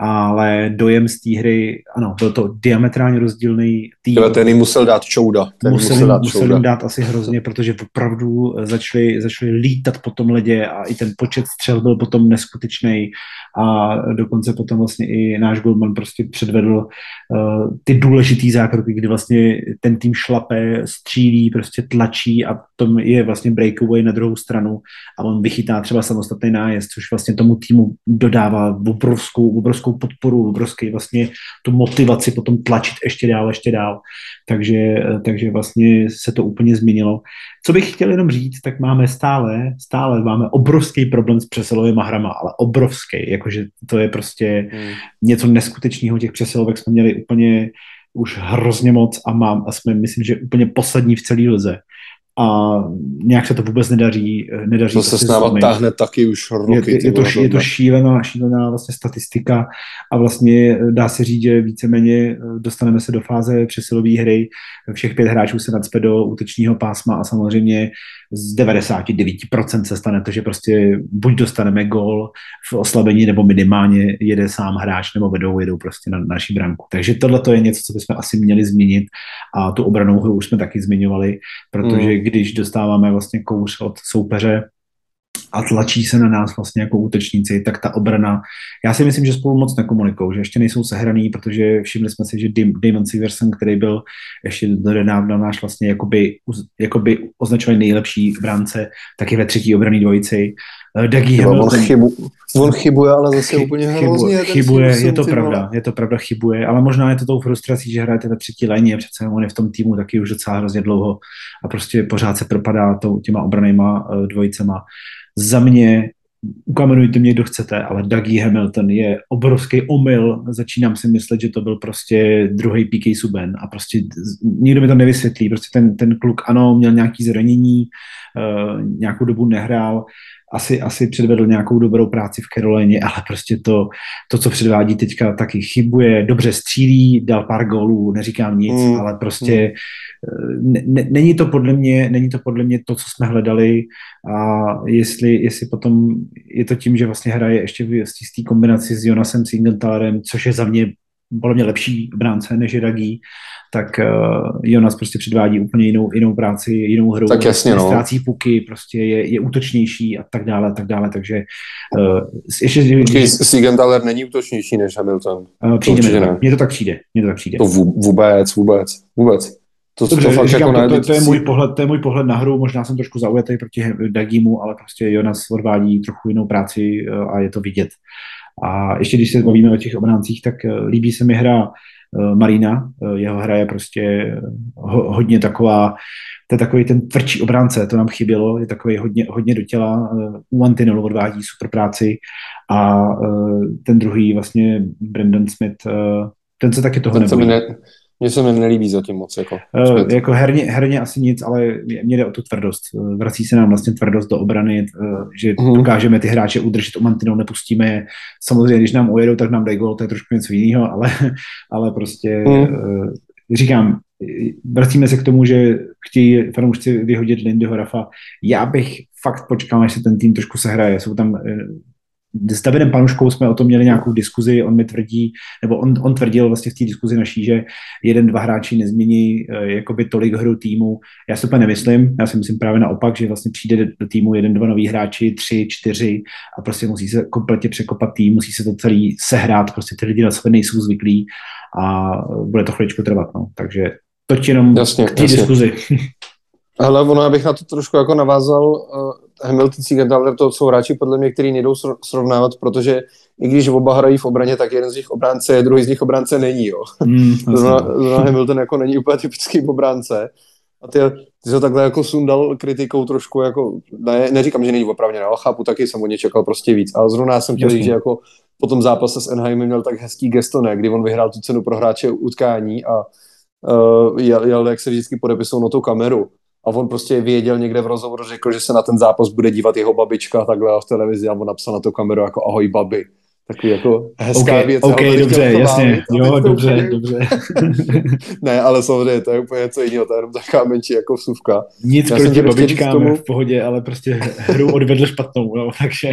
ale dojem z té hry, ano, byl to diametrálně rozdílný tým. ten jim musel dát čouda. Ten musel, musel, dát, musel jim dát asi hrozně, protože opravdu začali, začali lítat po tom ledě a i ten počet střel byl potom neskutečný a dokonce potom vlastně i náš golman prostě předvedl uh, ty důležitý zákroky, kdy vlastně ten tým šlape, střílí, prostě tlačí a tom je vlastně breakaway na druhou stranu a on vychytá třeba samostatný nájezd, což vlastně tomu týmu dodává obrovskou, obrovskou podporu, obrovský vlastně tu motivaci potom tlačit ještě dál, ještě dál. Takže, takže vlastně se to úplně změnilo. Co bych chtěl jenom říct, tak máme stále, stále máme obrovský problém s přesilovými hrama, ale obrovský, jakože to je prostě hmm. něco neskutečného, těch přesilovek jsme měli úplně už hrozně moc a mám a jsme, myslím, že úplně poslední v celé lize a nějak se to vůbec nedaří. nedaří to se s náma táhne taky už roky. Je, je, to, je to šílená, šílená vlastně statistika a vlastně dá se říct, že víceméně dostaneme se do fáze přesilové hry. Všech pět hráčů se nadspe do útočního pásma a samozřejmě z 99% se stane to, že prostě buď dostaneme gol v oslabení, nebo minimálně jede sám hráč, nebo vedou, jedou prostě na, na naší branku. Takže tohle to je něco, co bychom asi měli změnit a tu obranou hru už jsme taky zmiňovali, protože mm. Když dostáváme vlastně kouř od soupeře, a tlačí se na nás vlastně jako útočníci, tak ta obrana, já si myslím, že spolu moc nekomunikují, že ještě nejsou sehraný, protože všimli jsme si, že Damon Severson, který byl ještě do nedávna náš vlastně jakoby, jakoby označovaný nejlepší bránce, tak je ve třetí obraný dvojici. Eh, Dougie Hamilton. On, chybu, on chybuje, ale zase Chy, úplně hrozně. Chybuje, je to pravda, je to pravda, chybuje, ale možná je to tou frustrací, že hrajete ve třetí léně, přece on je v tom týmu taky už docela hrozně dlouho a prostě pořád se propadá to, těma obranýma eh, dvojicema za mě ukamenujte mě, kdo chcete, ale Dougie Hamilton je obrovský omyl. Začínám si myslet, že to byl prostě druhý PK Suben a prostě nikdo mi to nevysvětlí. Prostě ten, ten kluk, ano, měl nějaký zranění, uh, nějakou dobu nehrál, asi, asi předvedl nějakou dobrou práci v Carolině, ale prostě to, to, co předvádí teďka, taky chybuje, dobře střílí, dal pár gólů, neříkám nic, mm. ale prostě mm. ne, není to podle mě, není to podle mě to, co jsme hledali a jestli, jestli potom je to tím, že vlastně hraje ještě v té kombinaci s Jonasem Singeltarem, což je za mě podle mě lepší bránce než je Dagí, tak uh, Jonas prostě předvádí úplně jinou, jinou práci, jinou hru. Tak jasně, no. Ztrácí puky, prostě je, je útočnější a tak dále, a tak dále, takže uh, ještě... Počkej, Sigenthaler není útočnější než Hamilton. Uh, přijde to ne. Mně to tak přijde, mně to tak přijde. To vůbec, vůbec, vůbec. To, Dobře, to, fakt říkám, jako to, to, to, je můj pohled, to je můj pohled na hru, možná jsem trošku zaujatý proti Dagimu, ale prostě Jonas odvádí trochu jinou práci a je to vidět. A ještě když se bavíme o těch obráncích, tak líbí se mi hra Eh, Marina. Eh, jeho hra je prostě hodně taková, to je takový ten tvrdší obránce, to nám chybělo, je takový hodně, hodně do těla, eh, u Antinelu odvádí super práci a ten druhý vlastně Brandon Smith, ten se taky toho ten nebojí. Mně se mi nelíbí zatím moc. Jako, uh, jako herně, herně asi nic, ale mě jde o tu tvrdost. Uh, vrací se nám vlastně tvrdost do obrany, uh, že uh-huh. dokážeme ty hráče udržet u mantinou, nepustíme je. Samozřejmě, když nám ujedou, tak nám dají gol, to je trošku něco jiného, ale, ale prostě uh-huh. uh, říkám, vracíme se k tomu, že chtějí fanoušci vyhodit Lindyho Rafa. Já bych fakt počkal, až se ten tým trošku sehraje. Jsou tam s Davidem Panuškou jsme o tom měli nějakou diskuzi, on mi tvrdí, nebo on, on tvrdil vlastně v té diskuzi naší, že jeden, dva hráči nezmění uh, jakoby tolik hru týmu. Já si to nemyslím, já si myslím právě naopak, že vlastně přijde do týmu jeden, dva noví hráči, tři, čtyři a prostě musí se kompletně překopat tým, musí se to celý sehrát, prostě ty lidi na sebe nejsou zvyklí a bude to chviličku trvat, no. takže toť jenom jasně, k té diskuzi. <laughs> Ale ono, abych na to trošku jako navázal, uh, Hamilton Siegenthaler to jsou hráči podle mě, který nejdou srovnávat, protože i když oba hrají v obraně, tak jeden z nich obránce je, druhý z nich obránce není, jo. <laughs> Mm, zrovna, Hamilton jako není úplně typický obránce. A ty, ty se takhle jako sundal kritikou trošku, jako, ne, neříkám, že není opravně, ale chápu, taky jsem od něj čekal prostě víc. Ale zrovna jsem chtěl říct, že jako po tom zápase s Enheimem měl tak hezký gesto, ne, kdy on vyhrál tu cenu pro hráče utkání a uh, jel, jel, jak se vždycky podepisou na tu kameru a on prostě věděl někde v rozhovoru, řekl, že se na ten zápas bude dívat jeho babička takhle v televizi a on napsal na tu kameru jako ahoj babi. Takový jako hezká okay, věc. OK, dobře, jasně, jo, dobře, úplně... dobře. <laughs> ne, ale samozřejmě to je úplně něco jiného, to je jenom taková menší jako vsuvka. Nic Já proti babičkám tomu... v pohodě, ale prostě hru odvedl špatnou, no, takže...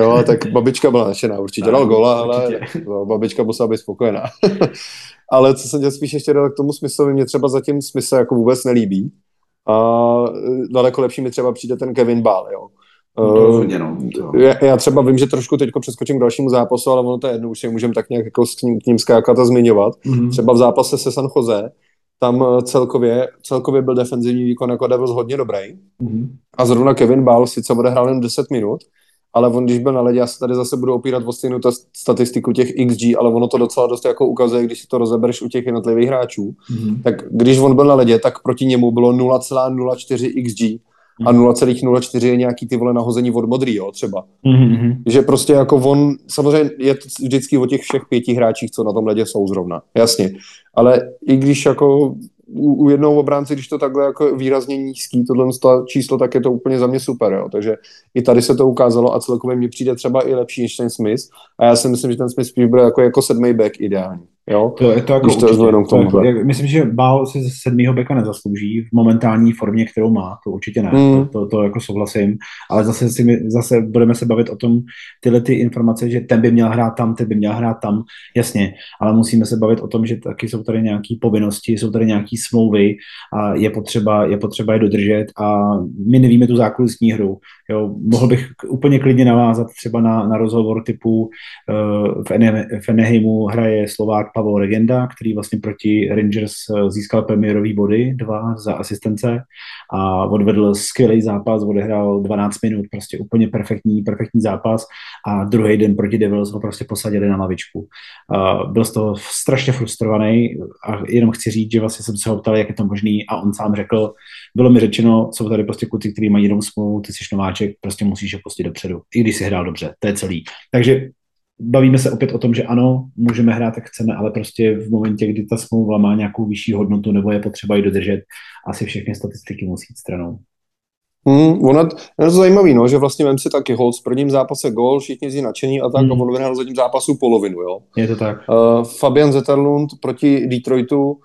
jo, tak babička byla nadšená, určitě dal gola, ale no, babička musela být spokojená. <laughs> ale co jsem tě spíš ještě dal k tomu smyslu, mě třeba zatím smysl jako vůbec nelíbí, a e, daleko lepší mi třeba přijde ten Kevin Ball, jo. No, já, já třeba vím, že trošku teď přeskočím k dalšímu zápasu, ale ono to je jedno, už si můžeme tak nějak jako s ním, k ním skákat a zmiňovat. Mm-hmm. Třeba v zápase se San Jose, tam e, celkově, celkově byl defenzivní výkon jako Devils hodně dobrý. Mm-hmm. A zrovna Kevin Ball sice odehrál jen 10 minut, ale on, když byl na ledě, já se tady zase budu opírat o stejnou ta statistiku těch XG, ale ono to docela dost jako ukazuje, když si to rozebereš u těch jednotlivých hráčů, mm-hmm. tak když on byl na ledě, tak proti němu bylo 0,04 XG a 0,04 mhm. je nějaký ty vole nahození od modrý, jo, třeba. Mm-hmm. Že prostě jako on, samozřejmě je to vždycky o těch všech pěti hráčích, co na tom ledě jsou zrovna, jasně. Ale i když jako u, u jednoho obránce, když to takhle jako výrazně nízký, tohle číslo, tak je to úplně za mě super, jo. Takže i tady se to ukázalo a celkově mi přijde třeba i lepší než ten Smith a já si myslím, že ten Smith spíš bude jako, jako sedmý back ideální. Jo? To je to jako Když to určitě, k tomu. Jak, myslím, že Bál si ze sedmého beka nezaslouží v momentální formě, kterou má, to určitě ne, mm. to, to, to, jako souhlasím, ale zase, si my, zase budeme se bavit o tom, tyhle ty informace, že ten by měl hrát tam, ten by měl hrát tam, jasně, ale musíme se bavit o tom, že taky jsou tady nějaké povinnosti, jsou tady nějaké smlouvy a je potřeba, je potřeba je dodržet a my nevíme tu zákulisní hru. Jo, mohl bych úplně klidně navázat třeba na, na rozhovor typu uh, v, Ene, v Eneheimu hraje Slovák Pavel Regenda, který vlastně proti Rangers eh, získal premiérový body, dva za asistence a odvedl skvělý zápas, odehrál 12 minut, prostě úplně perfektní, perfektní zápas a druhý den proti Devils ho prostě posadili na lavičku. Byl z toho strašně frustrovaný a jenom chci říct, že vlastně jsem se ho ptal, jak je to možný a on sám řekl, bylo mi řečeno, jsou tady prostě kluci, kteří mají jenom smlouvu, ty jsi nováček, prostě musíš je pustit dopředu, i když si hrál dobře, to je celý. Takže bavíme se opět o tom, že ano, můžeme hrát, jak chceme, ale prostě v momentě, kdy ta smlouva má nějakou vyšší hodnotu nebo je potřeba ji dodržet, asi všechny statistiky musí jít stranou. Hmm, ono, je to zajímavý, no, že vlastně vem si taky hold v prvním zápase gol, všichni zjí nadšení a tak, hmm. a on vyhrál za tím zápasu polovinu, jo. Je to tak. Uh, Fabian Zetterlund proti Detroitu,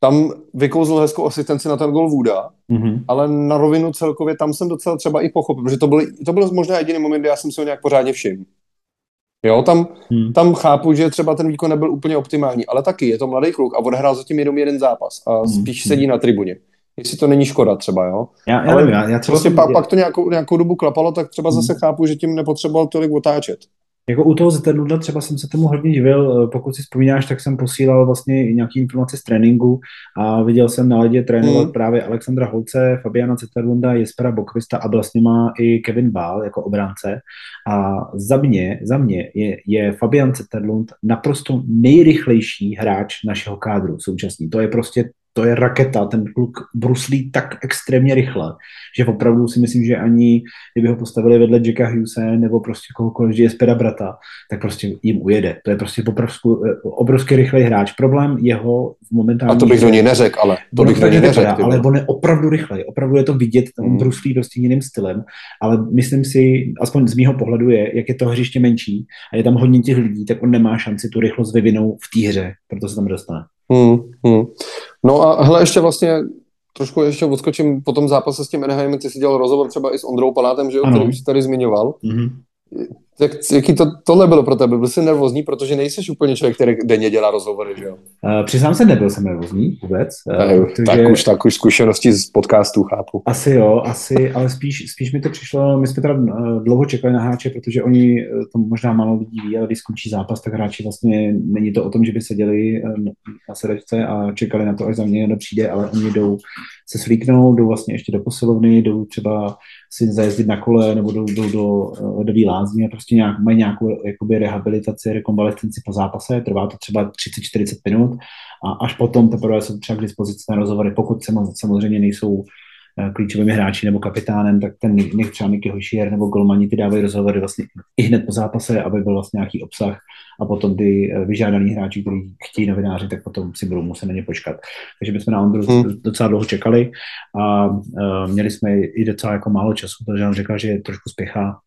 tam vykouzl hezkou asistenci na ten gol Wooda, mm-hmm. ale na rovinu celkově tam jsem docela třeba i pochopil, protože to byl, to byl možná jediný moment, kdy já jsem si ho nějak pořádně všiml. Jo, tam, hmm. tam chápu, že třeba ten výkon nebyl úplně optimální, ale taky je to mladý kluk a odehrál zatím jenom jeden zápas a hmm. spíš hmm. sedí na tribuně. Jestli to není škoda třeba, jo. Já, já ale nevím, já, já třeba prostě pak, pak to nějakou, nějakou dobu klapalo, tak třeba hmm. zase chápu, že tím nepotřeboval tolik otáčet. Jako u toho Zetterlunda třeba jsem se tomu hodně divil, eh, pokud si vzpomínáš, tak jsem posílal vlastně nějaké informace z tréninku a viděl jsem na ledě trénovat mm. právě Alexandra Holce, Fabiana Zetterlunda, Jespera Bokvista a s nima i Kevin Bál jako obránce a za mě, za mě je, je Fabian Zetterlund naprosto nejrychlejší hráč našeho kádru současný. To je prostě to je raketa, ten kluk bruslí tak extrémně rychle, že opravdu si myslím, že ani kdyby ho postavili vedle Jacka Hughese nebo prostě kohokoliv, že je Speda Brata, tak prostě jim ujede. To je prostě obrovsky, obrovský rychlej hráč. Problém jeho v momentální... A to bych do něj neřekl, ale to bych do něj neřekl. Ale on je opravdu rychlej, opravdu je to vidět, on hmm. bruslí prostě jiným stylem, ale myslím si, aspoň z mýho pohledu je, jak je to hřiště menší a je tam hodně těch lidí, tak on nemá šanci tu rychlost vyvinout v té hře, proto se tam dostane. Hmm, hmm. No a hele, ještě vlastně trošku ještě odskočím po tom zápase s tím Anaheimem, ty si dělal rozhovor třeba i s Ondrou Palátem, že jo, který už tady zmiňoval. Mm-hmm. Jak, jaký to, tohle bylo pro tebe? Byl jsi nervózní, protože nejseš úplně člověk, který denně dělá rozhovory, že jo? Uh, přiznám se, nebyl jsem nervózní vůbec. Uh, protože... tak, už, tak už zkušenosti z podcastu chápu. Asi jo, asi, ale spíš, spíš mi to přišlo, my jsme teda dlouho čekali na hráče, protože oni, to možná málo lidí ví, ale když skončí zápas, tak hráči vlastně, není to o tom, že by seděli na sedačce a čekali na to, až za mě někdo přijde, ale oni jdou se slíknout, jdou vlastně ještě do posilovny, jdou třeba si zajezdit na kole nebo jdou, jdou do, do lázně a prostě nějak, mají nějakou jakoby rehabilitaci, rekonvalescenci po zápase, trvá to třeba 30-40 minut a až potom teprve jsou třeba k dispozici na rozhovory, pokud samozřejmě nejsou eh, klíčovými hráči nebo kapitánem, tak ten nech třeba Mickey Hošier nebo Golmani ty dávají rozhovory vlastně i hned po zápase, aby byl vlastně nějaký obsah a potom ty eh, vyžádaní hráči, kteří chtějí novináři, tak potom si budou muset na ně počkat. Takže bychom na Ondru hmm. docela dlouho čekali a uh, měli jsme i docela jako málo času, protože on řekl, že je trošku spěchá,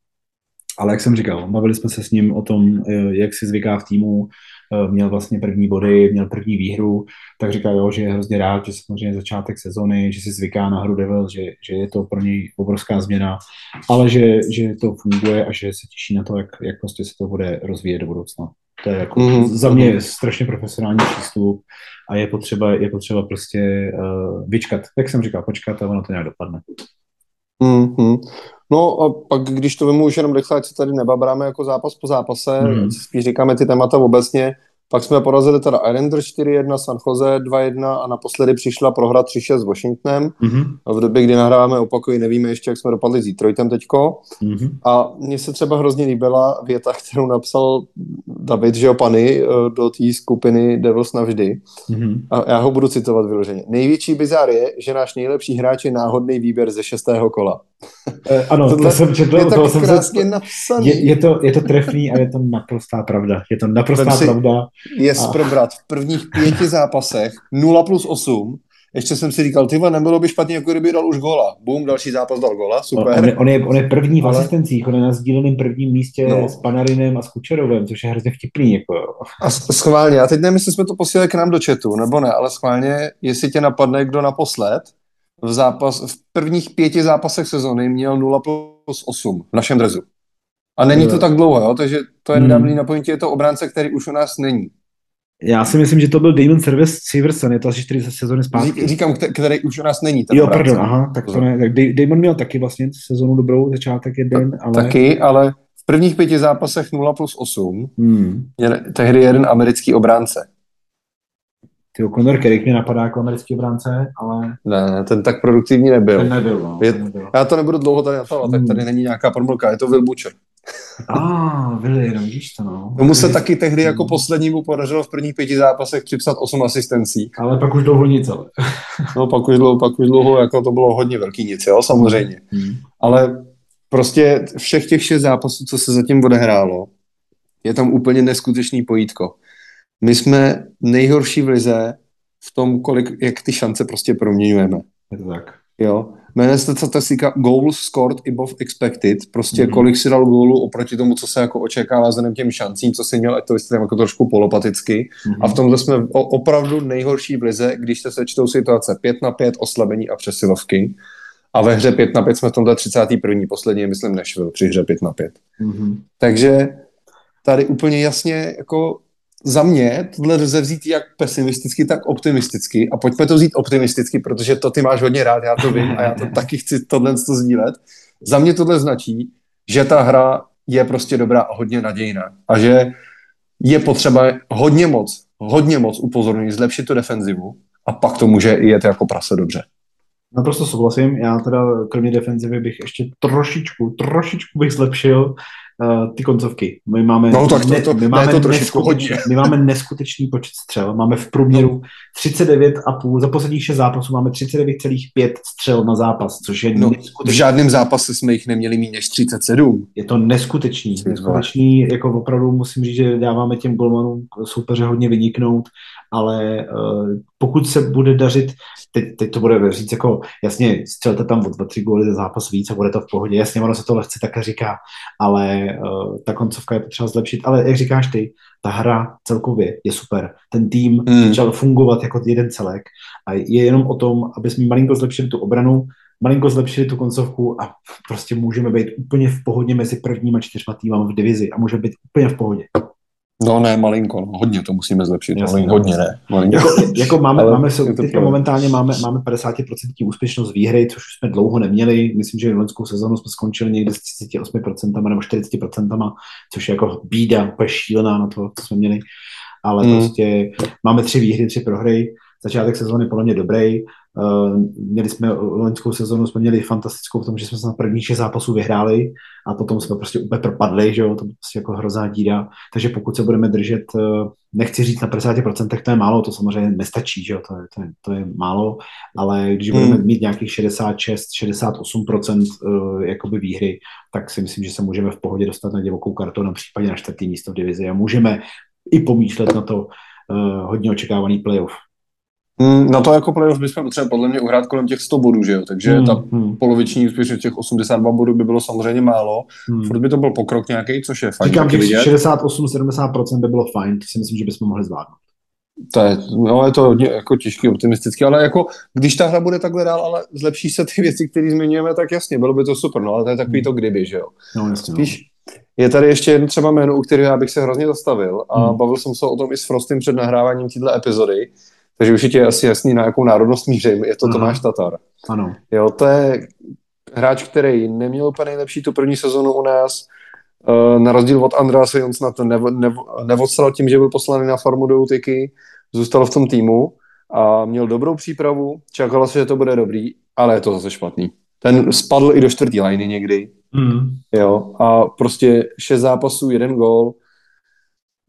ale jak jsem říkal, bavili jsme se s ním o tom, jak si zvyká v týmu, měl vlastně první body, měl první výhru, tak říkal, jo, že je hrozně rád, že samozřejmě začátek sezony, že si zvyká na hru Devil, že, že je to pro něj obrovská změna, ale že, že to funguje a že se těší na to, jak, jak prostě se to bude rozvíjet do budoucna. To je jako mm-hmm. za mě strašně profesionální přístup a je potřeba, je potřeba prostě uh, vyčkat, jak jsem říkal, počkat a ono to nějak dopadne. Mm-hmm. No a pak, když to vemu už jenom rychle, ať se tady nebabráme jako zápas po zápase, mm. spíš říkáme ty témata obecně, pak jsme porazili teda Islanders 4-1, San Jose 2-1 a naposledy přišla prohra 3-6 s Washingtonem. Mm-hmm. A v době, kdy nahráváme opakuji, nevíme ještě, jak jsme dopadli s Detroitem teďko. Mm-hmm. A mně se třeba hrozně líbila věta, kterou napsal David Žeopany eh, do té skupiny Devils navždy. Mm-hmm. A já ho budu citovat vyloženě. Největší bizár je, že náš nejlepší hráč je náhodný výběr ze šestého kola. Eh, ano, Tohle to jsem četl. Je tak jsem krásně se... napsaný. Je, je, to, je to trefný a je to naprostá pravda. Je to naprostá pravda. Je a... probrat v prvních pěti zápasech 0 plus 8 ještě jsem si říkal, tyva, nebylo by špatně, jako kdyby dal už gola. Bum, další zápas dal gola, super. On, je, on, je, on je první v Ale... asistencích, on je na sdíleném prvním místě no. s Panarinem a s Kučerovem, což je hrozně vtipný. Jako. A schválně, a teď nevím, jestli jsme to posílali k nám do chatu, nebo ne, ale schválně, jestli tě napadne, kdo naposled, v, zápas, v prvních pěti zápasech sezony měl 0 plus 8 v našem drezu. A není to tak dlouho, jo? takže to je hmm. nedávný na pointě, je to obránce, který už u nás není. Já si myslím, že to byl Damon Service Severson, je to asi 40 sezóny zpátky. Říkám, který už u nás není. Jo, pardon, aha, tak to ne. Tak Damon měl taky vlastně sezónu dobrou, začátek jeden, ale... Taky, ale v prvních pěti zápasech 0 plus 8 hmm. je tehdy jeden americký obránce. Ty Conor Kerrick mě napadá jako americký obránce, ale... Ne, ten tak produktivní nebyl. Ten nebyl, no, je, ten nebyl. Já to nebudu dlouho tady natahovat, hmm. tak tady není nějaká promlka, je to Will Butcher. A, <laughs> ah, Willy, jenom víš to, no. Tomu se taky tehdy jako poslednímu podařilo v prvních pěti zápasech připsat osm asistencí. Ale pak už dlouho nic, ale. <laughs> no, pak už dlouho, pak už dlouho, jako to bylo hodně velký nic, jo, samozřejmě. Hmm. Ale prostě všech těch šest zápasů, co se zatím odehrálo, je tam úplně neskutečný pojítko. My jsme nejhorší v lize v tom, kolik, jak ty šance prostě proměňujeme. Je to tak. Jo. Jmenuje se statistika goals scored above expected, prostě mm-hmm. kolik si dal gólu oproti tomu, co se jako očekává vzhledem těm šancím, co si měl, ať to vysvětlím jako trošku polopaticky. Mm-hmm. A v tomhle jsme opravdu nejhorší v lize, když se sečtou situace 5 na 5, oslabení a přesilovky. A ve hře 5 na 5 jsme v tomhle 31. poslední, myslím, Nashville při hře 5 na 5. Mm-hmm. Takže tady úplně jasně jako za mě tohle lze vzít jak pesimisticky, tak optimisticky a pojďme to vzít optimisticky, protože to ty máš hodně rád, já to vím a já to <laughs> taky chci tohle to sdílet. Za mě tohle značí, že ta hra je prostě dobrá a hodně nadějná a že je potřeba hodně moc, hodně moc upozornit, zlepšit tu defenzivu a pak to může jet jako prase dobře. Naprosto souhlasím. Já teda kromě defenzivy bych ještě trošičku, trošičku bych zlepšil uh, ty koncovky. My máme, no, tak to, to, my máme, to trošičku hodně. <laughs> my máme neskutečný počet střel. Máme v průměru 39,5, za posledních 6 zápasů máme 39,5 střel na zápas, což je no, neskutečný. V žádném zápase jsme jich neměli méně než 37. Je to neskutečný. Neskutečný, jako opravdu musím říct, že dáváme těm golmanům soupeře hodně vyniknout, ale uh, pokud se bude dařit, teď, teď to bude říct jako, jasně, střelte tam o dva, tři góly za zápas víc a bude to v pohodě, jasně, ono se to lehce také říká, ale uh, ta koncovka je potřeba zlepšit, ale jak říkáš ty, ta hra celkově je super. Ten tým hmm. začal fungovat jako jeden celek a je jenom o tom, aby jsme malinko zlepšili tu obranu, malinko zlepšili tu koncovku a prostě můžeme být úplně v pohodě mezi prvníma čtyřma týmama v divizi a může být úplně v pohodě. No ne, malinko, no, hodně to musíme zlepšit, Jasně, malinko, hodně ne. Malinko. Jako, jako máme, máme teďka momentálně máme, máme 50% úspěšnost výhry, což jsme dlouho neměli. Myslím, že v loňskou sezónu jsme skončili někde s 38% nebo 40%, což je jako bída, úplně šílená na to, co jsme měli. Ale mm. prostě máme tři výhry, tři prohry. Začátek sezóny podle mě dobrý. Uh, měli jsme loňskou sezonu, jsme měli fantastickou v tom, že jsme se na prvních šest zápasů vyhráli a potom jsme prostě úplně propadli, že jo, to prostě jako hrozná díra. Takže pokud se budeme držet, uh, nechci říct na 50%, to je málo, to samozřejmě nestačí, že jo, to je, to je, to je málo, ale když budeme hmm. mít nějakých 66, 68% uh, jakoby výhry, tak si myslím, že se můžeme v pohodě dostat na divokou kartu, na případě na čtvrtý místo v divizi a můžeme i pomýšlet na to hodně očekávaný playoff. Mm, na to jako playoff bychom potřebovali podle mě uhrát kolem těch 100 bodů, že jo? Takže hmm, ta hmm. poloviční úspěšnost těch 82 bodů by bylo samozřejmě málo. Hmm. Furt by to byl pokrok nějaký, což je fajn. Říkám, že 68-70% by bylo fajn, to si myslím, že bychom mohli zvládnout. To je, no, je to hodně jako těžký, optimistický, ale jako když ta hra bude takhle dál, ale zlepší se ty věci, které zmiňujeme, tak jasně, bylo by to super, no ale to je takový hmm. to kdyby, že jo. No, jasně, Spíš, no. je tady ještě jedno třeba jméno, u kterého já bych se hrozně zastavil a hmm. bavil jsem se o tom i s Frostem před nahráváním této epizody, takže už je asi jasný, na jakou národnost mířím. Je to Aha. Tomáš Tatar. Ano. Jo, to je hráč, který neměl úplně nejlepší tu první sezonu u nás. Uh, na rozdíl od Andrease Jonsna to nev, nev, nevodsral tím, že byl poslaný na farmu do Utiky, zůstal v tom týmu a měl dobrou přípravu, čekalo se, že to bude dobrý, ale je to zase špatný. Ten spadl i do čtvrtý liny někdy. Mm. Jo, a prostě šest zápasů, jeden gól.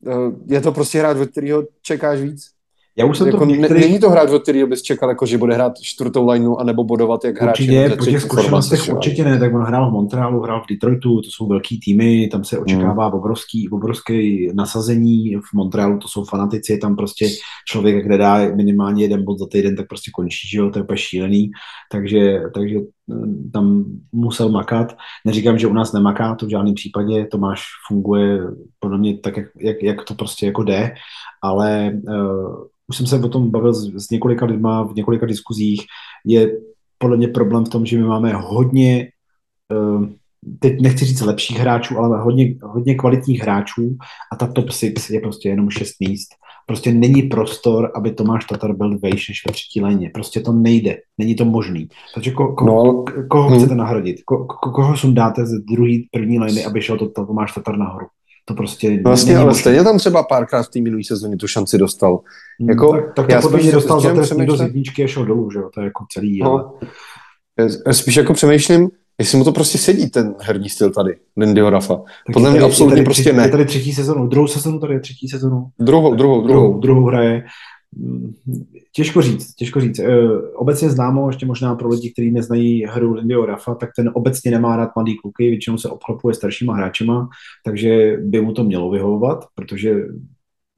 Uh, je to prostě hráč, od kterého čekáš víc. Já už jsem jako to některý... Není to hráč, od kterého bys čekal, jako, že bude hrát čtvrtou lineu anebo bodovat jak hráč. Určitě, po těch zkušenostech určitě ne, tak on hrál v Montrealu, hrál v Detroitu, to jsou velký týmy, tam se očekává hmm. obrovský, obrovský nasazení, v Montrealu to jsou fanatici, tam prostě člověk, kde dá minimálně jeden bod za týden, tak prostě končí, že jo, to je úplně šílený, takže, takže hm, tam musel makat. Neříkám, že u nás nemaká, to v žádném případě, Tomáš funguje podle mě tak, jak, jak, jak to prostě jako jde, ale uh, už jsem se o tom bavil s, s několika lidma v několika diskuzích, je podle mě problém v tom, že my máme hodně, uh, teď nechci říct lepších hráčů, ale hodně, hodně kvalitních hráčů a ta top 6 je prostě jenom 6 míst. Prostě není prostor, aby Tomáš Tatar byl vejš než ve třetí léně. Prostě to nejde. Není to možný. Takže ko, ko, no, koho hmm. chcete nahradit? Ko, ko, koho sundáte ze druhé, první lény, aby šel to, to Tomáš Tatar nahoru? To prostě Vlastně, ale možný. stejně tam třeba párkrát v té minulé sezóně tu šanci dostal. Hmm, jako, tak, tak to podle mě dostal za trestní do jedničky a šel dolů, že jo? To je jako celý. No. Ale... Já spíš jako přemýšlím, jestli mu to prostě sedí, ten herní styl tady, Lindyho Rafa. Tak Podle mě absolutně prostě třetí, ne. Je tady třetí sezonu, druhou sezonu tady je třetí sezonu. Druhou, druhou, druhou. Druhou, druhou hraje. Těžko říct, těžko říct. E, obecně známo, ještě možná pro lidi, kteří neznají hru Lindyho Rafa, tak ten obecně nemá rád mladý kluky, většinou se obklopuje staršíma hráčema, takže by mu to mělo vyhovovat, protože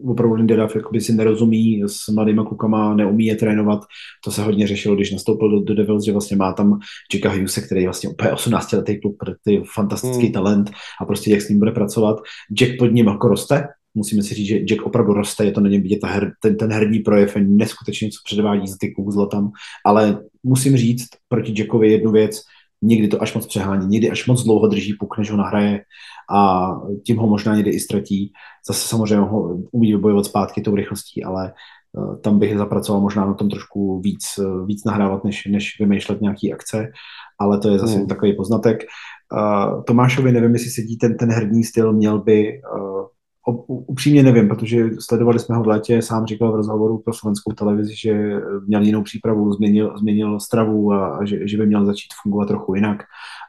opravdu Lindy Duff jakoby si nerozumí s mladýma klukama, neumí je trénovat. To se hodně řešilo, když nastoupil do, do Devils, že vlastně má tam Jacka Hughes, který je vlastně úplně 18 letý kluk, který je fantastický hmm. talent a prostě jak s ním bude pracovat. Jack pod ním jako roste, musíme si říct, že Jack opravdu roste, je to na něm vidět, ta her, ten, ten herní projev je neskutečně, co předvádí z ty kouzla tam, ale musím říct proti Jackovi jednu věc, někdy to až moc přehání, někdy až moc dlouho drží puk, než ho nahraje a tím ho možná někdy i ztratí. Zase samozřejmě ho umí vybojovat zpátky tou rychlostí, ale uh, tam bych zapracoval možná na tom trošku víc, uh, víc nahrávat, než, než vymýšlet nějaký akce, ale to je zase hmm. takový poznatek. Uh, Tomášovi nevím, jestli sedí ten, ten herní styl, měl by upřímně nevím, protože sledovali jsme ho v létě, sám říkal v rozhovoru pro slovenskou televizi, že měl jinou přípravu, změnil, změnil stravu a, a že, že by měl začít fungovat trochu jinak.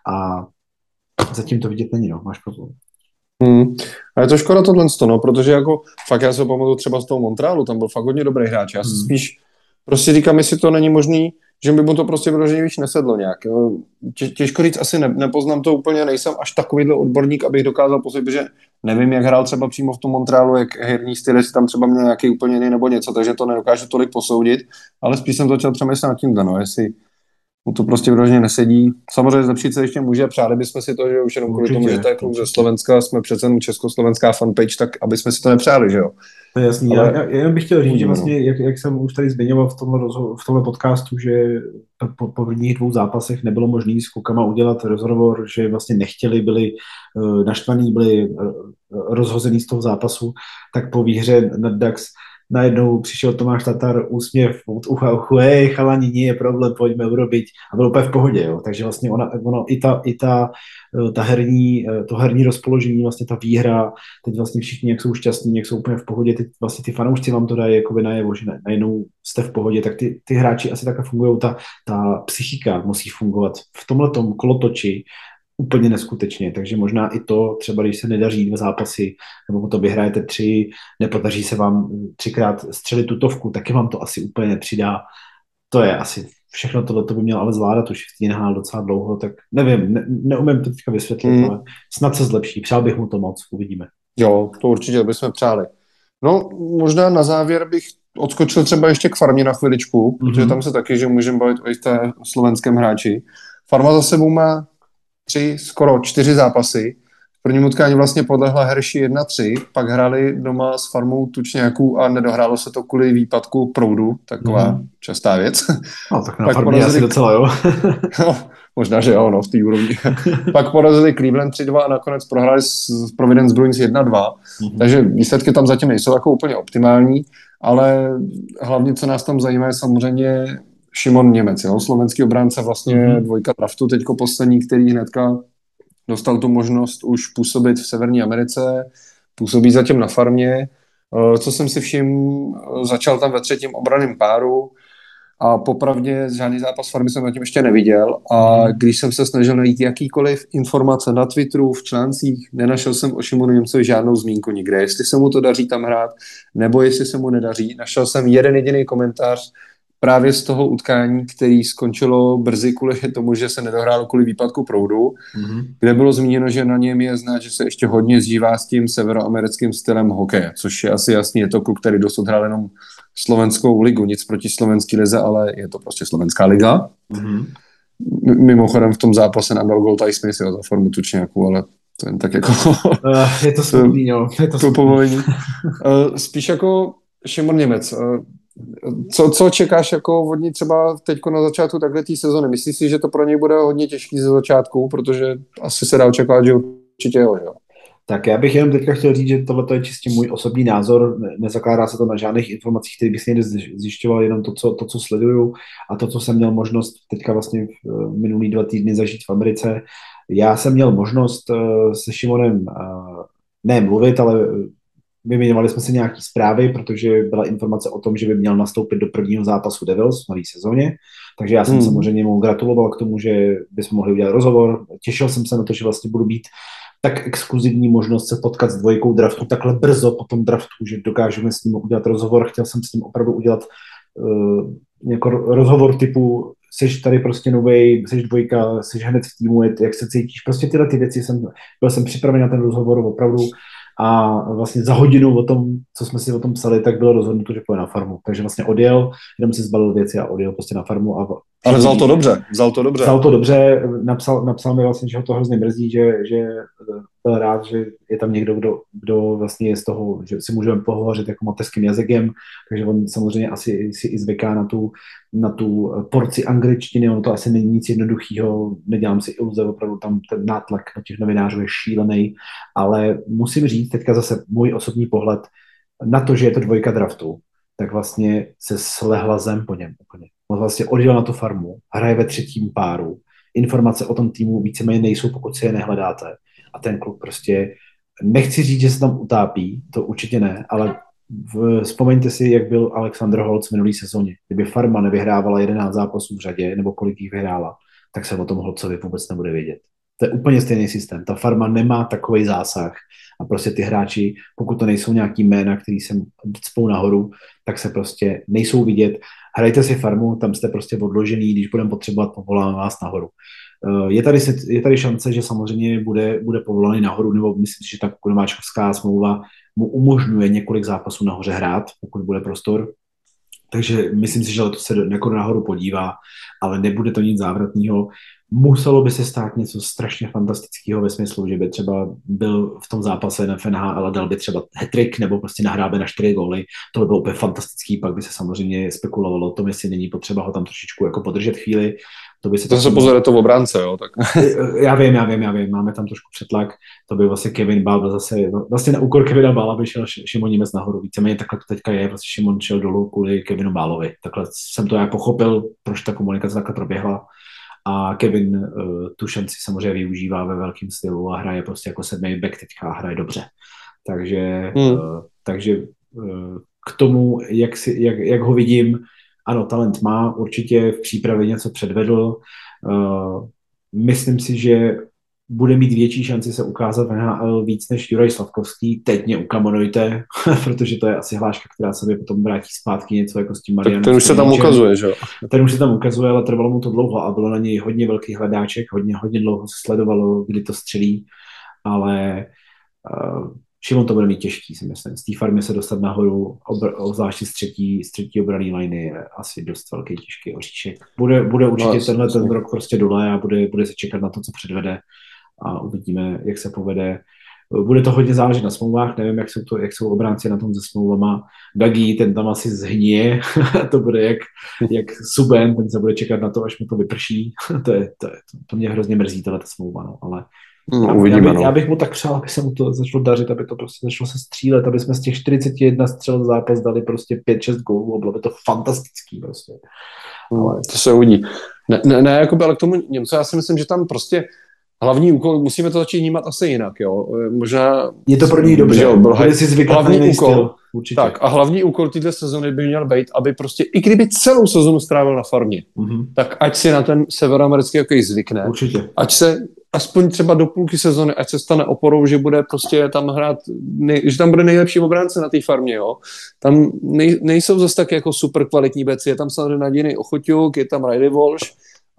A zatím to vidět není, no, máš pravdu. Hmm. A je to škoda tohle, no, protože jako fakt já se pamatuju třeba z toho Montrealu, tam byl fakt hodně dobrý hráč. Já si hmm. spíš prostě říkám, jestli to není možný, že by mu to prostě vyloženě víc nesedlo nějak. Tě, těžko říct, asi ne, nepoznám to úplně, nejsem až takovýhle odborník, abych dokázal posoudit, že nevím, jak hrál třeba přímo v tom Montrealu, jak herní styl, jestli tam třeba měl nějaký úplně jiný nebo něco, takže to nedokážu tolik posoudit, ale spíš jsem začal přemýšlet nad tím, no, jestli mu to prostě vyloženě nesedí. Samozřejmě zlepšit se ještě může, přáli bychom si to, že už jenom kvůli tomu, že to je klub ze Slovenska, jsme přece československá fanpage, tak aby jsme si to nepřáli, že jo. To je jasný. Ale... Já, já, jenom bych chtěl říct, že vlastně, jak, jak jsem už tady zmiňoval v tomhle, v tomhle podcastu, že po, po prvních dvou zápasech nebylo možné s klukama udělat rozhovor, že vlastně nechtěli, byli uh, naštvaní, byli uh, rozhození z toho zápasu, tak po výhře nad Dax najednou přišel Tomáš Tatar, úsměv od ucha uchu, hej, chalani, nie je problém, pojďme urobiť a bylo úplně v pohodě, jo. takže vlastně ona, ono, i ta, i ta, eh, ta herní, eh, to herní rozpoložení, vlastně ta výhra, teď vlastně všichni, jak jsou šťastní, jak jsou úplně v pohodě, teď vlastně ty fanoušci vám to dají jako najevo, že najednou jste v pohodě, tak ty, ty hráči asi takhle fungují, ta, ta psychika musí fungovat v tomhle kolotoči, úplně neskutečně, takže možná i to, třeba když se nedaří dva zápasy, nebo to vyhrajete tři, nepodaří se vám třikrát střelit tutovku, taky vám to asi úplně nepřidá. To je asi všechno tohle to by měl ale zvládat, už v té docela dlouho, tak nevím, ne, neumím to teďka vysvětlit, mm. ale snad se zlepší, přál bych mu to moc, uvidíme. Jo, to určitě bychom přáli. No, možná na závěr bych odskočil třeba ještě k farmě na chviličku, mm-hmm. protože tam se taky, že můžeme bavit o té slovenském hráči. Farma za sebou má tři, skoro čtyři zápasy. V prvním utkání vlastně podlehla Herši 1-3, pak hráli doma s farmou Tučňáků a nedohrálo se to kvůli výpadku proudu, taková mm. častá věc. No, tak na pak farmě porazili... asi docela, jo. <laughs> no, možná, že jo, no, v té úrovni. <laughs> pak porazili Cleveland 3-2 a nakonec prohráli s Providence Bruins 1-2, mm-hmm. takže výsledky tam zatím nejsou jako úplně optimální, ale hlavně, co nás tam zajímá, je samozřejmě Šimon Němec, jo? slovenský obránce, vlastně mm-hmm. dvojka draftu, teďko poslední, který hnedka dostal tu možnost už působit v Severní Americe, působí zatím na farmě. Eh, co jsem si všiml, eh, začal tam ve třetím obraném páru a popravdě žádný zápas farmy jsem zatím ještě neviděl a mhm. když jsem se snažil najít jakýkoliv informace na Twitteru, v článcích, nenašel jsem o Šimonu Němcovi žádnou zmínku nikde, jestli se mu to daří tam hrát, nebo jestli se mu nedaří. Našel jsem jeden jediný komentář, právě z toho utkání, který skončilo brzy kvůli tomu, že se nedohrálo kvůli výpadku proudu, mm-hmm. kde bylo zmíněno, že na něm je znát, že se ještě hodně zžívá s tím severoamerickým stylem hokeje, což je asi jasný, je to klub, který dosud hrál jenom slovenskou ligu, nic proti slovenský lize, ale je to prostě slovenská liga. Mm-hmm. Mimochodem v tom zápase nám dal gol Smith jo, za formu tučňáku, ale to jen tak jako... Uh, <laughs> je to smutný, jo. Je to, to povolení. Uh, spíš jako Šimon Němec. Co, co čekáš jako od ní třeba teď na začátku takhle té sezony? Myslíš si, že to pro něj bude hodně těžký ze začátku, protože asi se dá očekávat, že určitě jo, že? Tak já bych jenom teďka chtěl říct, že tohle je čistě můj osobní názor, nezakládá se to na žádných informacích, které bych si někde zjišťoval, jenom to co, to, co sleduju a to, co jsem měl možnost teďka vlastně v minulý dva týdny zažít v Americe. Já jsem měl možnost eh, se Šimonem eh, ne mluvit, ale Vyměňovali jsme si nějaké zprávy, protože byla informace o tom, že by měl nastoupit do prvního zápasu Devils v nové sezóně. Takže já jsem hmm. samozřejmě mu gratuloval k tomu, že bychom mohli udělat rozhovor. Těšil jsem se na to, že vlastně budu mít tak exkluzivní možnost se potkat s dvojkou draftu takhle brzo po tom draftu, že dokážeme s ním udělat rozhovor. Chtěl jsem s ním opravdu udělat uh, jako rozhovor typu jsi tady prostě nový, jsi dvojka, jsi hned v týmu, jak se cítíš. Prostě tyhle ty věci jsem, byl jsem připraven na ten rozhovor opravdu a vlastně za hodinu o tom, co jsme si o tom psali, tak bylo rozhodnuto, že půjde na farmu. Takže vlastně odjel, jenom si zbalil věci a odjel prostě na farmu. A Ale vzal to dobře, vzal to dobře. Vzal to dobře, napsal, napsal mi vlastně, že ho to hrozně mrzí, že, že byl rád, že je tam někdo, kdo, kdo vlastně je z toho, že si můžeme pohovořit jako mateřským jazykem, takže on samozřejmě asi si i zvyká na tu, na tu porci angličtiny, ono to asi není nic jednoduchého, nedělám si iluze, opravdu tam ten nátlak na těch novinářů je šílený, ale musím říct teďka zase můj osobní pohled na to, že je to dvojka draftu, tak vlastně se slehla zem po něm úplně. On vlastně odjel na tu farmu, hraje ve třetím páru, informace o tom týmu víceméně nejsou, pokud si je nehledáte a ten klub prostě, nechci říct, že se tam utápí, to určitě ne, ale v, vzpomeňte si, jak byl Alexander Holc v minulý sezóně. Kdyby Farma nevyhrávala 11 zápasů v řadě, nebo kolik jich vyhrála, tak se o tom Holcovi vůbec nebude vědět. To je úplně stejný systém. Ta farma nemá takový zásah a prostě ty hráči, pokud to nejsou nějaký jména, který se cpou nahoru, tak se prostě nejsou vidět. Hrajte si farmu, tam jste prostě odložený, když budeme potřebovat, povoláme vás nahoru. Eh, je tady, je tady šance, že samozřejmě bude, bude povolaný nahoru, nebo myslím si, že ta konováčkovská smlouva mu umožňuje několik zápasů nahoře hrát, pokud bude prostor. Takže myslím si, že to se jako nahoru podívá, ale nebude to nic závratného muselo by se stát něco strašně fantastického ve smyslu, že by třeba byl v tom zápase na FNH, ale dal by třeba hetrik nebo prostě nahrábe na čtyři góly. To by bylo úplně fantastický, pak by se samozřejmě spekulovalo o tom, jestli není potřeba ho tam trošičku jako podržet chvíli. To by se to se pozor, to v obránce, jo? Tak. <laughs> já vím, já vím, já vím, máme tam trošku přetlak. To by vlastně Kevin Bál zase, vlastně na úkor Kevina Bála by šel Šimon Němec nahoru. Víceméně takhle to teďka je, vlastně Šimon šel dolů kvůli Kevinu Bálovi. Takhle jsem to já pochopil, proč ta komunikace takhle proběhla a Kevin uh, tu šanci samozřejmě využívá ve velkém stylu a hraje prostě jako sedmý back teďka a hraje dobře. Takže, hmm. uh, takže uh, k tomu, jak, si, jak, jak ho vidím, ano, talent má, určitě v přípravě něco předvedl. Uh, myslím si, že bude mít větší šanci se ukázat v NHL víc než Juraj Slavkovský. Teď mě ukamonujte, <laughs> protože to je asi hláška, která se mi potom vrátí zpátky něco jako s tím Marianem. Ten už se tam ukazuje, že jo? Ten už se tam ukazuje, ale trvalo mu to dlouho a bylo na něj hodně velký hledáček, hodně, hodně dlouho se sledovalo, kdy to střelí, ale uh, Šimon to bude mít těžký, si myslím. Z té farmy se dostat nahoru, obzvláště z třetí, z třetí obraný liney, je asi dost velký těžký oříšek. Bude, bude určitě no, tenhle ten rok prostě dole a bude, bude se čekat na to, co předvede a uvidíme, jak se povede. Bude to hodně záležet na smlouvách, nevím, jak jsou, to, jak jsou obránci na tom se smlouvama. Dagi, ten tam asi zhníje, <laughs> to bude jak, jak Suben, ten se bude čekat na to, až mu to vyprší. <laughs> to, je, to, je, to mě hrozně mrzí, tohle smlouva, no, ale No, já, uvidíme, já, bych, no. já bych mu tak přál, aby se mu to začalo dařit, aby to prostě začalo se střílet, aby jsme z těch 41 střel zápas dali prostě 5-6 gólů a bylo by to fantastický prostě. Hmm, ale... To se uvidí. Ne, ne, ne jako ale k tomu Němcu, já si myslím, že tam prostě hlavní úkol, musíme to začít vnímat asi jinak, jo. Možná... Je to pro něj dobře, jo, byl hlavní, si hlavní úkol, styl, určitě. Tak, a hlavní úkol této sezony by měl být, aby prostě, i kdyby celou sezonu strávil na farmě, mm-hmm. tak ať si na ten severoamerický hokej zvykne. Určitě. Ať se aspoň třeba do půlky sezony, ať se stane oporou, že bude prostě tam hrát, nej, že tam bude nejlepší obránce na té farmě, jo. Tam nej, nejsou zase tak jako super kvalitní beci, je tam samozřejmě nadějný Ochoťuk, je tam Riley Walsh,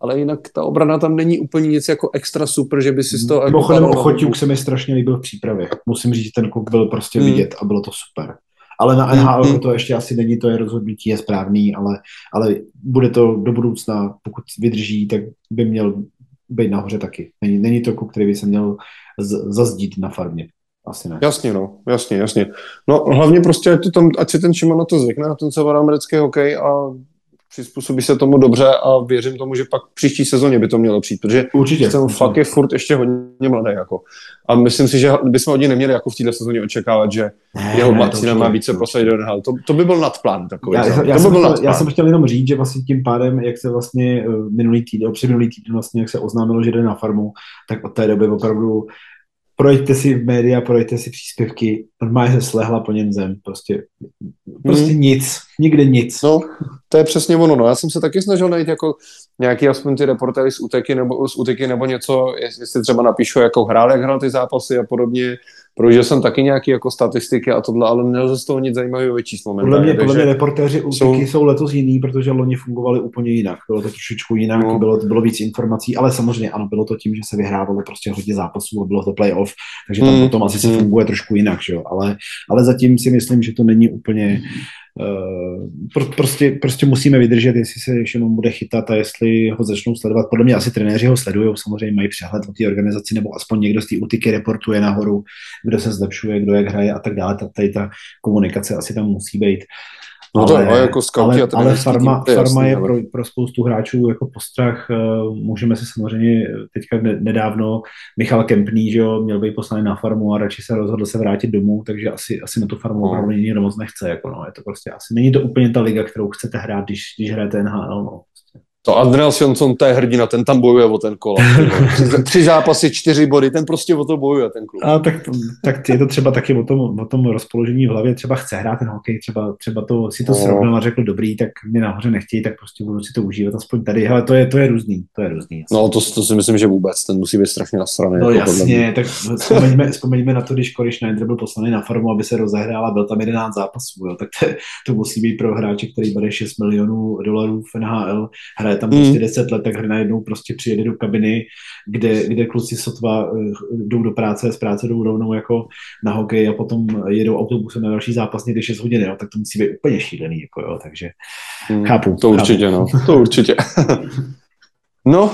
ale jinak ta obrana tam není úplně nic jako extra super, že by si z toho... Jako Mimochodem jako Ochoťuk se mi strašně líbil v přípravě. Musím říct, že ten kluk byl prostě hmm. vidět a bylo to super. Ale na NHL hmm. to ještě asi není, to je rozhodnutí, je správný, ale, ale bude to do budoucna, pokud vydrží, tak by měl být nahoře taky. Není, není to kluk, který by se měl z, zazdít na farmě. Asi ne. Jasně, no, jasně, jasně. No hlavně prostě, ať, tam, ať si ten Šimon na to zvykne, na ten severoamerický hokej a přizpůsobí se tomu dobře a věřím tomu, že pak příští sezóně by to mělo přijít, protože určitě, ten fakt je furt ještě hodně mladý. Jako. A myslím si, že bychom od něj neměli jako v této sezóně očekávat, že ne, jeho Marcina má více prosadit do NHL. To, to by byl nadplán takový. Já, já, já, jsem chtěl, já jsem chtěl jenom říct, že vlastně tím pádem, jak se vlastně eh, minulý týden, minulý týden vlastně, jak se oznámilo, že jde na farmu, tak od té doby opravdu projďte si v média, projďte si příspěvky, normálně se slehla po něm zem, prostě, prostě hmm. nic, nikde nic. No, to je přesně ono, no. Já jsem se taky snažil najít jako nějaký aspoň ty reportéry z úteky nebo, z úteky nebo něco, jestli třeba napíšu, jako hrál, jak hrál ty zápasy a podobně, Prožil jsem taky nějaké jako statistiky a tohle, ale nelze z toho nic zajímavého vyčíst momentálně. Podle mě, podle mě reportéři jsou... jsou letos jiný, protože loni fungovali úplně jinak. Bylo to trošičku jinak, no. bylo, bylo víc informací, ale samozřejmě ano, bylo to tím, že se vyhrávalo prostě hodně zápasů a bylo to playoff, takže tam mm. potom asi se hmm. funguje trošku jinak, že jo? Ale, ale zatím si myslím, že to není úplně pro, prostě, prostě musíme vydržet, jestli se Šimon bude chytat a jestli ho začnou sledovat. Podle mě asi trenéři ho sledují, samozřejmě mají přehled o té organizaci, nebo aspoň někdo z té utiky reportuje nahoru, kdo se zlepšuje, kdo jak hraje a tak dále. Tady ta komunikace asi tam musí být. No ale, to, ale jako ale, a ale farma, tým, farma je, jasný, je pro, pro spoustu hráčů jako postrach. Eh, můžeme si samozřejmě teďka nedávno Michal Kempný, že jo, měl být poslaný na farmu a radši se rozhodl se vrátit domů, takže asi, asi na tu farmu no. opravdu nikdo moc nechce. Jako no, je to prostě asi, není to úplně ta liga, kterou chcete hrát, když, když hrajete NHL. No. To Andreas Johnson, to je hrdina, ten tam bojuje o ten kola. Tři, tři zápasy, čtyři body, ten prostě o to bojuje, ten klub. A tak, tak je to třeba taky o tom, o tom rozpoložení v hlavě, třeba chce hrát ten hokej, třeba, třeba to, si to no. srovnal a řekl, dobrý, tak mě nahoře nechtějí, tak prostě budu si to užívat aspoň tady, ale to je, to je různý, to je různý. Jasný. No to, to, si myslím, že vůbec, ten musí být strašně nasraný. No jako jasně, tak vzpomeňme, vzpomeňme na to, když Corey Schneider byl poslaný na farmu, aby se rozehrál a byl tam 11 zápasů, jo, tak to, to musí být pro hráče, který bere 6 milionů dolarů v NHL, hraje hraje tam prostě 10 let, tak hry najednou prostě přijede do kabiny, kde, kde kluci sotva eh, jdou do práce, z práce jdou rovnou jako na hokej a potom jedou autobusem na další zápas někdy 6 hodin, jo, tak to musí být úplně šílený, jako jo, takže mm, chápu. To určitě, chápu. no, to určitě. <laughs> no,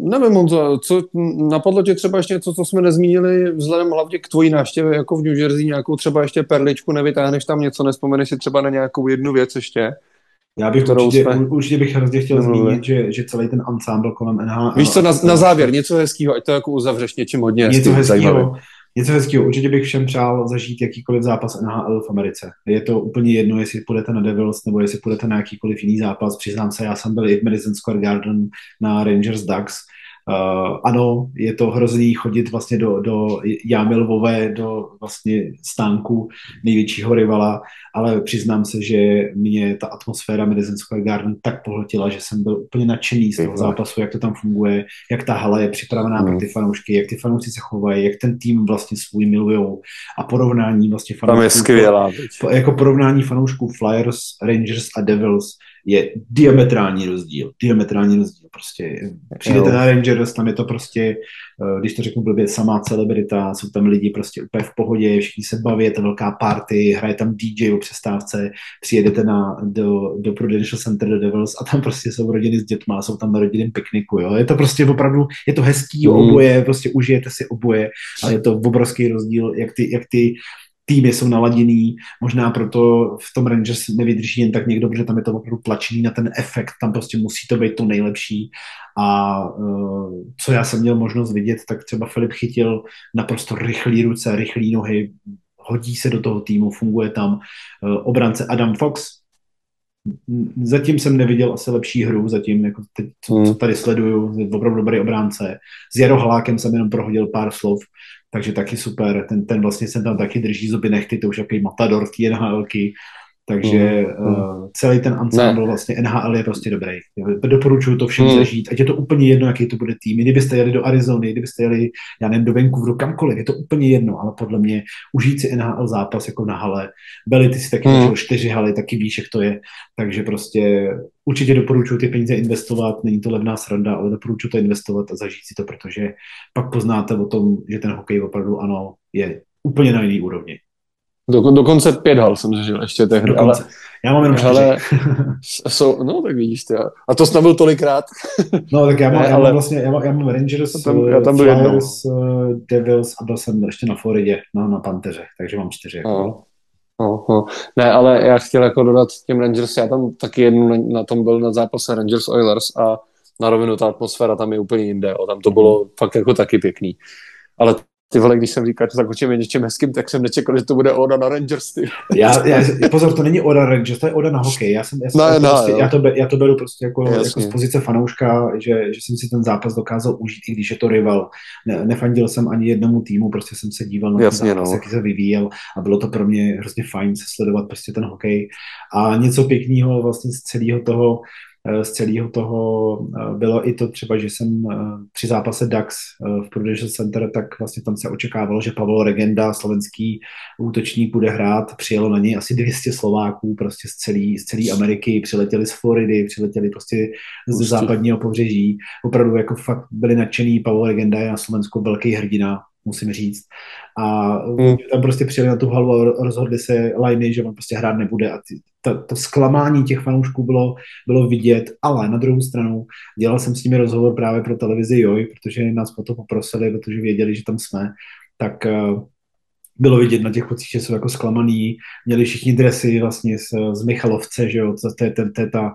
nevím, Honzo, co napadlo tě třeba ještě něco, co jsme nezmínili, vzhledem hlavně k tvojí návštěvě jako v New Jersey, nějakou třeba ještě perličku, nevytáhneš tam něco, nespomeneš si třeba na nějakou jednu věc ještě? Já bych určitě, jsme... určitě bych hrozně chtěl nemluvili. zmínit, že, že celý ten ensemble kolem NHL... Víš co, na, na závěr, něco hezkého, ať to jako uzavřeš něčím hodně Něco hezkého, něco hezkého. Určitě bych všem přál zažít jakýkoliv zápas NHL v Americe. Je to úplně jedno, jestli půjdete na Devils nebo jestli půjdete na jakýkoliv jiný zápas. Přiznám se, já jsem byl i v Madison Square Garden na Rangers Ducks Uh, ano, je to hrozný chodit vlastně do, do jámy Lvové, do vlastně stánku největšího rivala, ale přiznám se, že mě ta atmosféra Madison Square Garden tak pohltila, že jsem byl úplně nadšený z toho zápasu, jak to tam funguje, jak ta hala je připravená mm. pro ty fanoušky, jak ty fanoušci se chovají, jak ten tým vlastně svůj milujou a porovnání vlastně fanoušků. Tam je skvělá. Jako porovnání fanoušků Flyers, Rangers a Devils je diametrální rozdíl. Diametrální rozdíl. Prostě přijdete na Rangers, tam je to prostě, eh, když to řeknu blbě, samá celebrita, jsou tam lidi prostě úplně v pohodě, všichni se baví, je to velká party, hraje tam DJ o přestávce, přijedete na, do, do Prudential Center do Devils a tam prostě jsou rodiny s dětma, jsou tam na rodinném pikniku, jo. Je to prostě opravdu, je to hezký mm. oboje, prostě užijete si oboje, ale je to obrovský rozdíl, jak ty, jak ty týmy jsou naladěný, možná proto v tom Rangers nevydrží jen tak někdo, protože tam je to opravdu tlačený na ten efekt, tam prostě musí to být to nejlepší a uh, co já jsem měl možnost vidět, tak třeba Filip chytil naprosto rychlý ruce, rychlý nohy, hodí se do toho týmu, funguje tam uh, obrance Adam Fox, Zatím jsem neviděl asi lepší hru, zatím, jako teď, co, co hmm. tady sleduju, je opravdu dobrý obránce. S Jaro Halákem jsem jenom prohodil pár slov, takže taky super. Ten, ten vlastně se tam taky drží zuby nechty, to už jaký matador v té NHLky. Takže mm, uh, celý ten ensemble ne. vlastně NHL je prostě dobrý. Doporučuju to všem mm. zažít, ať je to úplně jedno, jaký to bude tým. Kdybyste jeli do Arizony, kdybyste jeli, já nevím, do Vancouveru, kamkoliv, je to úplně jedno, ale podle mě užít si NHL zápas jako na hale. Byli ty si taky mm. čtyři haly, taky víš, jak to je. Takže prostě určitě doporučuji ty peníze investovat, není to levná sranda, ale doporučuji to investovat a zažít si to, protože pak poznáte o tom, že ten hokej opravdu ano, je úplně na jiný úrovni. Do, dokonce pět hal jsem zažil ještě tehdy. Dokonce. Ale, já mám jenom ale, jsou, no tak vidíš ty. A to snad byl tolikrát. <laughs> no tak já mám, ne, já mám vlastně, já mám, já mám Rangers, tam, já tam byl Flyers, jednou. Eh, Devils a byl jsem ještě na Floridě, na, na Panteře, takže mám čtyři. Jako. No. No. Ne, ale já chtěl jako dodat těm Rangers, já tam taky jednou na, na tom byl na zápase Rangers Oilers a na rovinu ta atmosféra tam je úplně jinde, o, tam to bylo fakt jako taky pěkný. Ale ty vole, když jsem říkal, že zakončíme něčem hezkým, tak jsem nečekal, že to bude Oda na Rangers. Ty. Já, já, pozor, to není Oda Rangers, to je Oda na hokej. Já, jsem, já, jsem, no, no, prostě, já, to, já to beru prostě jako, jako z pozice fanouška, že, že jsem si ten zápas dokázal užít, i když je to rival. Ne, nefandil jsem ani jednomu týmu, prostě jsem se díval na Jasně, ten zápas, no. jaký se vyvíjel a bylo to pro mě hrozně fajn se sledovat prostě ten hokej. A něco pěkného vlastně z celého toho, Eh, z celého toho eh, bylo i to třeba, že jsem eh, při zápase DAX v Prudential Center, tak vlastně tam se očekávalo, že Pavel Regenda, slovenský útočník, bude hrát. Přijelo na něj asi 200 Slováků prostě z celé z celý Ameriky, přiletěli z Floridy, přiletěli prostě z Určitě. západního pobřeží. Opravdu jako fakt byli nadšený. Pavel Regenda je na Slovensku velký hrdina, musím říct. A hmm. tam prostě přijeli na tu halu a rozhodli se liney, že on prostě hrát nebude a ty, to, to zklamání těch fanoušků bylo, bylo vidět, ale na druhou stranu dělal jsem s nimi rozhovor právě pro televizi Joj, protože nás po to poprosili, protože věděli, že tam jsme, tak uh, bylo vidět na těch fotích, že jsou jako zklamaný, měli všichni dresy vlastně z, z Michalovce, že jo, to, to, to, to je ta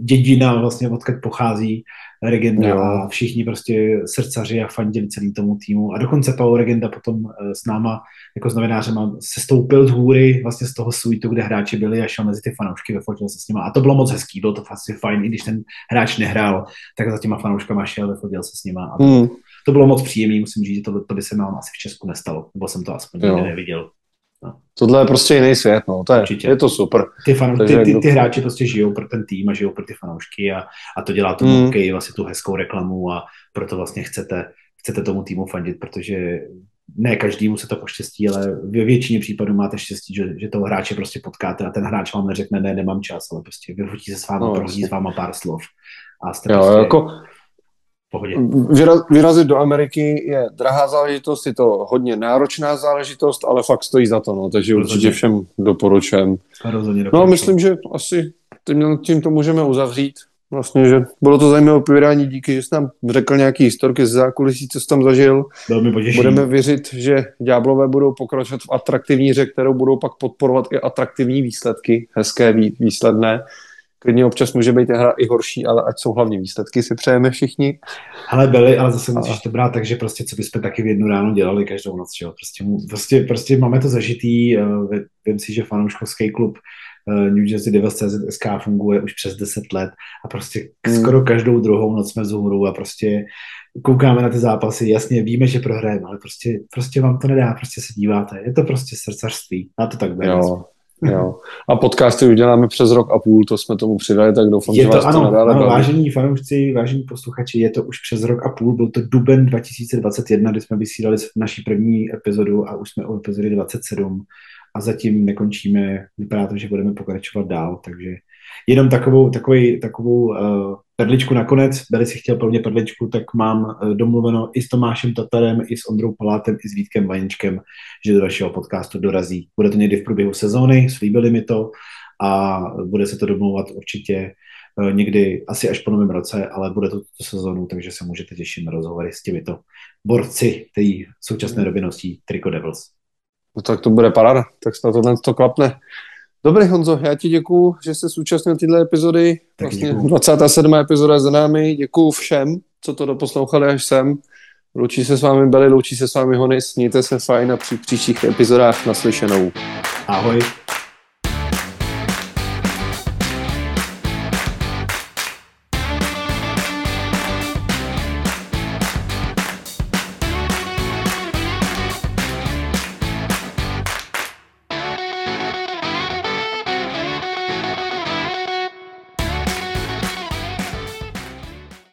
dědina vlastně, odkud pochází Regenda jo. a všichni prostě srdcaři a fandili celý tomu týmu. A dokonce Paul Regenda potom eh, s náma jako s novinářema se stoupil z hůry vlastně z toho suitu, kde hráči byli a šel mezi ty fanoušky, vyfotil se s nimi a to bylo moc hezký, bylo to vlastně fajn, i když ten hráč nehrál, tak za těma fanouškama šel, vyfotil se s nima. A to, hmm. to bylo moc příjemné, musím říct, že to, to by se nám asi v Česku nestalo, nebo jsem to aspoň nikdy neviděl. Tohle je prostě jiný svět, no. To je, Určitě. je to super. Ty, fan, ty, ty, ty, hráči prostě žijou pro ten tým a žijou pro ty fanoušky a, a to dělá tomu mm. hokej vlastně tu hezkou reklamu a proto vlastně chcete, chcete tomu týmu fandit, protože ne každému se to poštěstí, ale ve většině případů máte štěstí, že, že toho hráče prostě potkáte a ten hráč vám neřekne, ne, nemám čas, ale prostě vyhodí se s vámi, no, prohodí s váma pár slov a jste jo, prostě jako pohodě. Vyraz, vyrazit do Ameriky je drahá záležitost, je to hodně náročná záležitost, ale fakt stojí za to, no, takže Rozhodně. určitě všem doporučujem. No myslím, že asi tím, tím to můžeme uzavřít. Vlastně, že bylo to zajímavé povídání, díky, že jsi nám řekl nějaký historky z zákulisí, co jsi tam zažil. Budeme věřit, že Ďáblové budou pokračovat v atraktivní hře, kterou budou pak podporovat i atraktivní výsledky, hezké výsledné. Klidně občas může být hra i horší, ale ať jsou hlavně výsledky, si přejeme všichni. Ale byli, ale zase musíš to brát tak, že prostě co bychom taky v jednu ráno dělali každou noc, jo? Prostě, prostě, prostě máme to zažitý, uh, vím si, že fanouškovský klub uh, New Jersey Devils CZSK funguje už přes 10 let a prostě hmm. skoro každou druhou noc jsme vzhůru a prostě koukáme na ty zápasy, jasně víme, že prohrajeme, ale prostě, prostě vám to nedá, prostě se díváte, je to prostě srdcařství, a to tak bude. Jo. A podcasty uděláme přes rok a půl, to jsme tomu přidali, tak doufám, je že to, vás ano, to nadále ano, vážení fanoušci, vážení posluchači, je to už přes rok a půl, byl to duben 2021, kdy jsme vysílali naší první epizodu a už jsme o epizody 27 a zatím nekončíme, vypadá to, že budeme pokračovat dál, takže jenom takovou, takový, takovou uh, perličku nakonec, Beli si chtěl mě perličku, tak mám uh, domluveno i s Tomášem Tatarem, i s Ondrou Palátem, i s Vítkem Vaničkem, že do vašeho podcastu dorazí. Bude to někdy v průběhu sezóny, slíbili mi to a bude se to domlouvat určitě uh, někdy asi až po novém roce, ale bude to tuto sezónu, takže se můžete těšit na rozhovory s těmito borci té současné době nosí Trico Devils. No tak to bude paráda, tak snad tohle to klapne. Dobrý Honzo, já ti děkuju, že jsi zúčastnil tyhle epizody. Tak vlastně děkuju. 27. epizoda za námi. Děkuju všem, co to doposlouchali až sem. Loučí se s vámi Beli, loučí se s vámi Honis. Mějte se fajn a při příštích epizodách naslyšenou. Ahoj.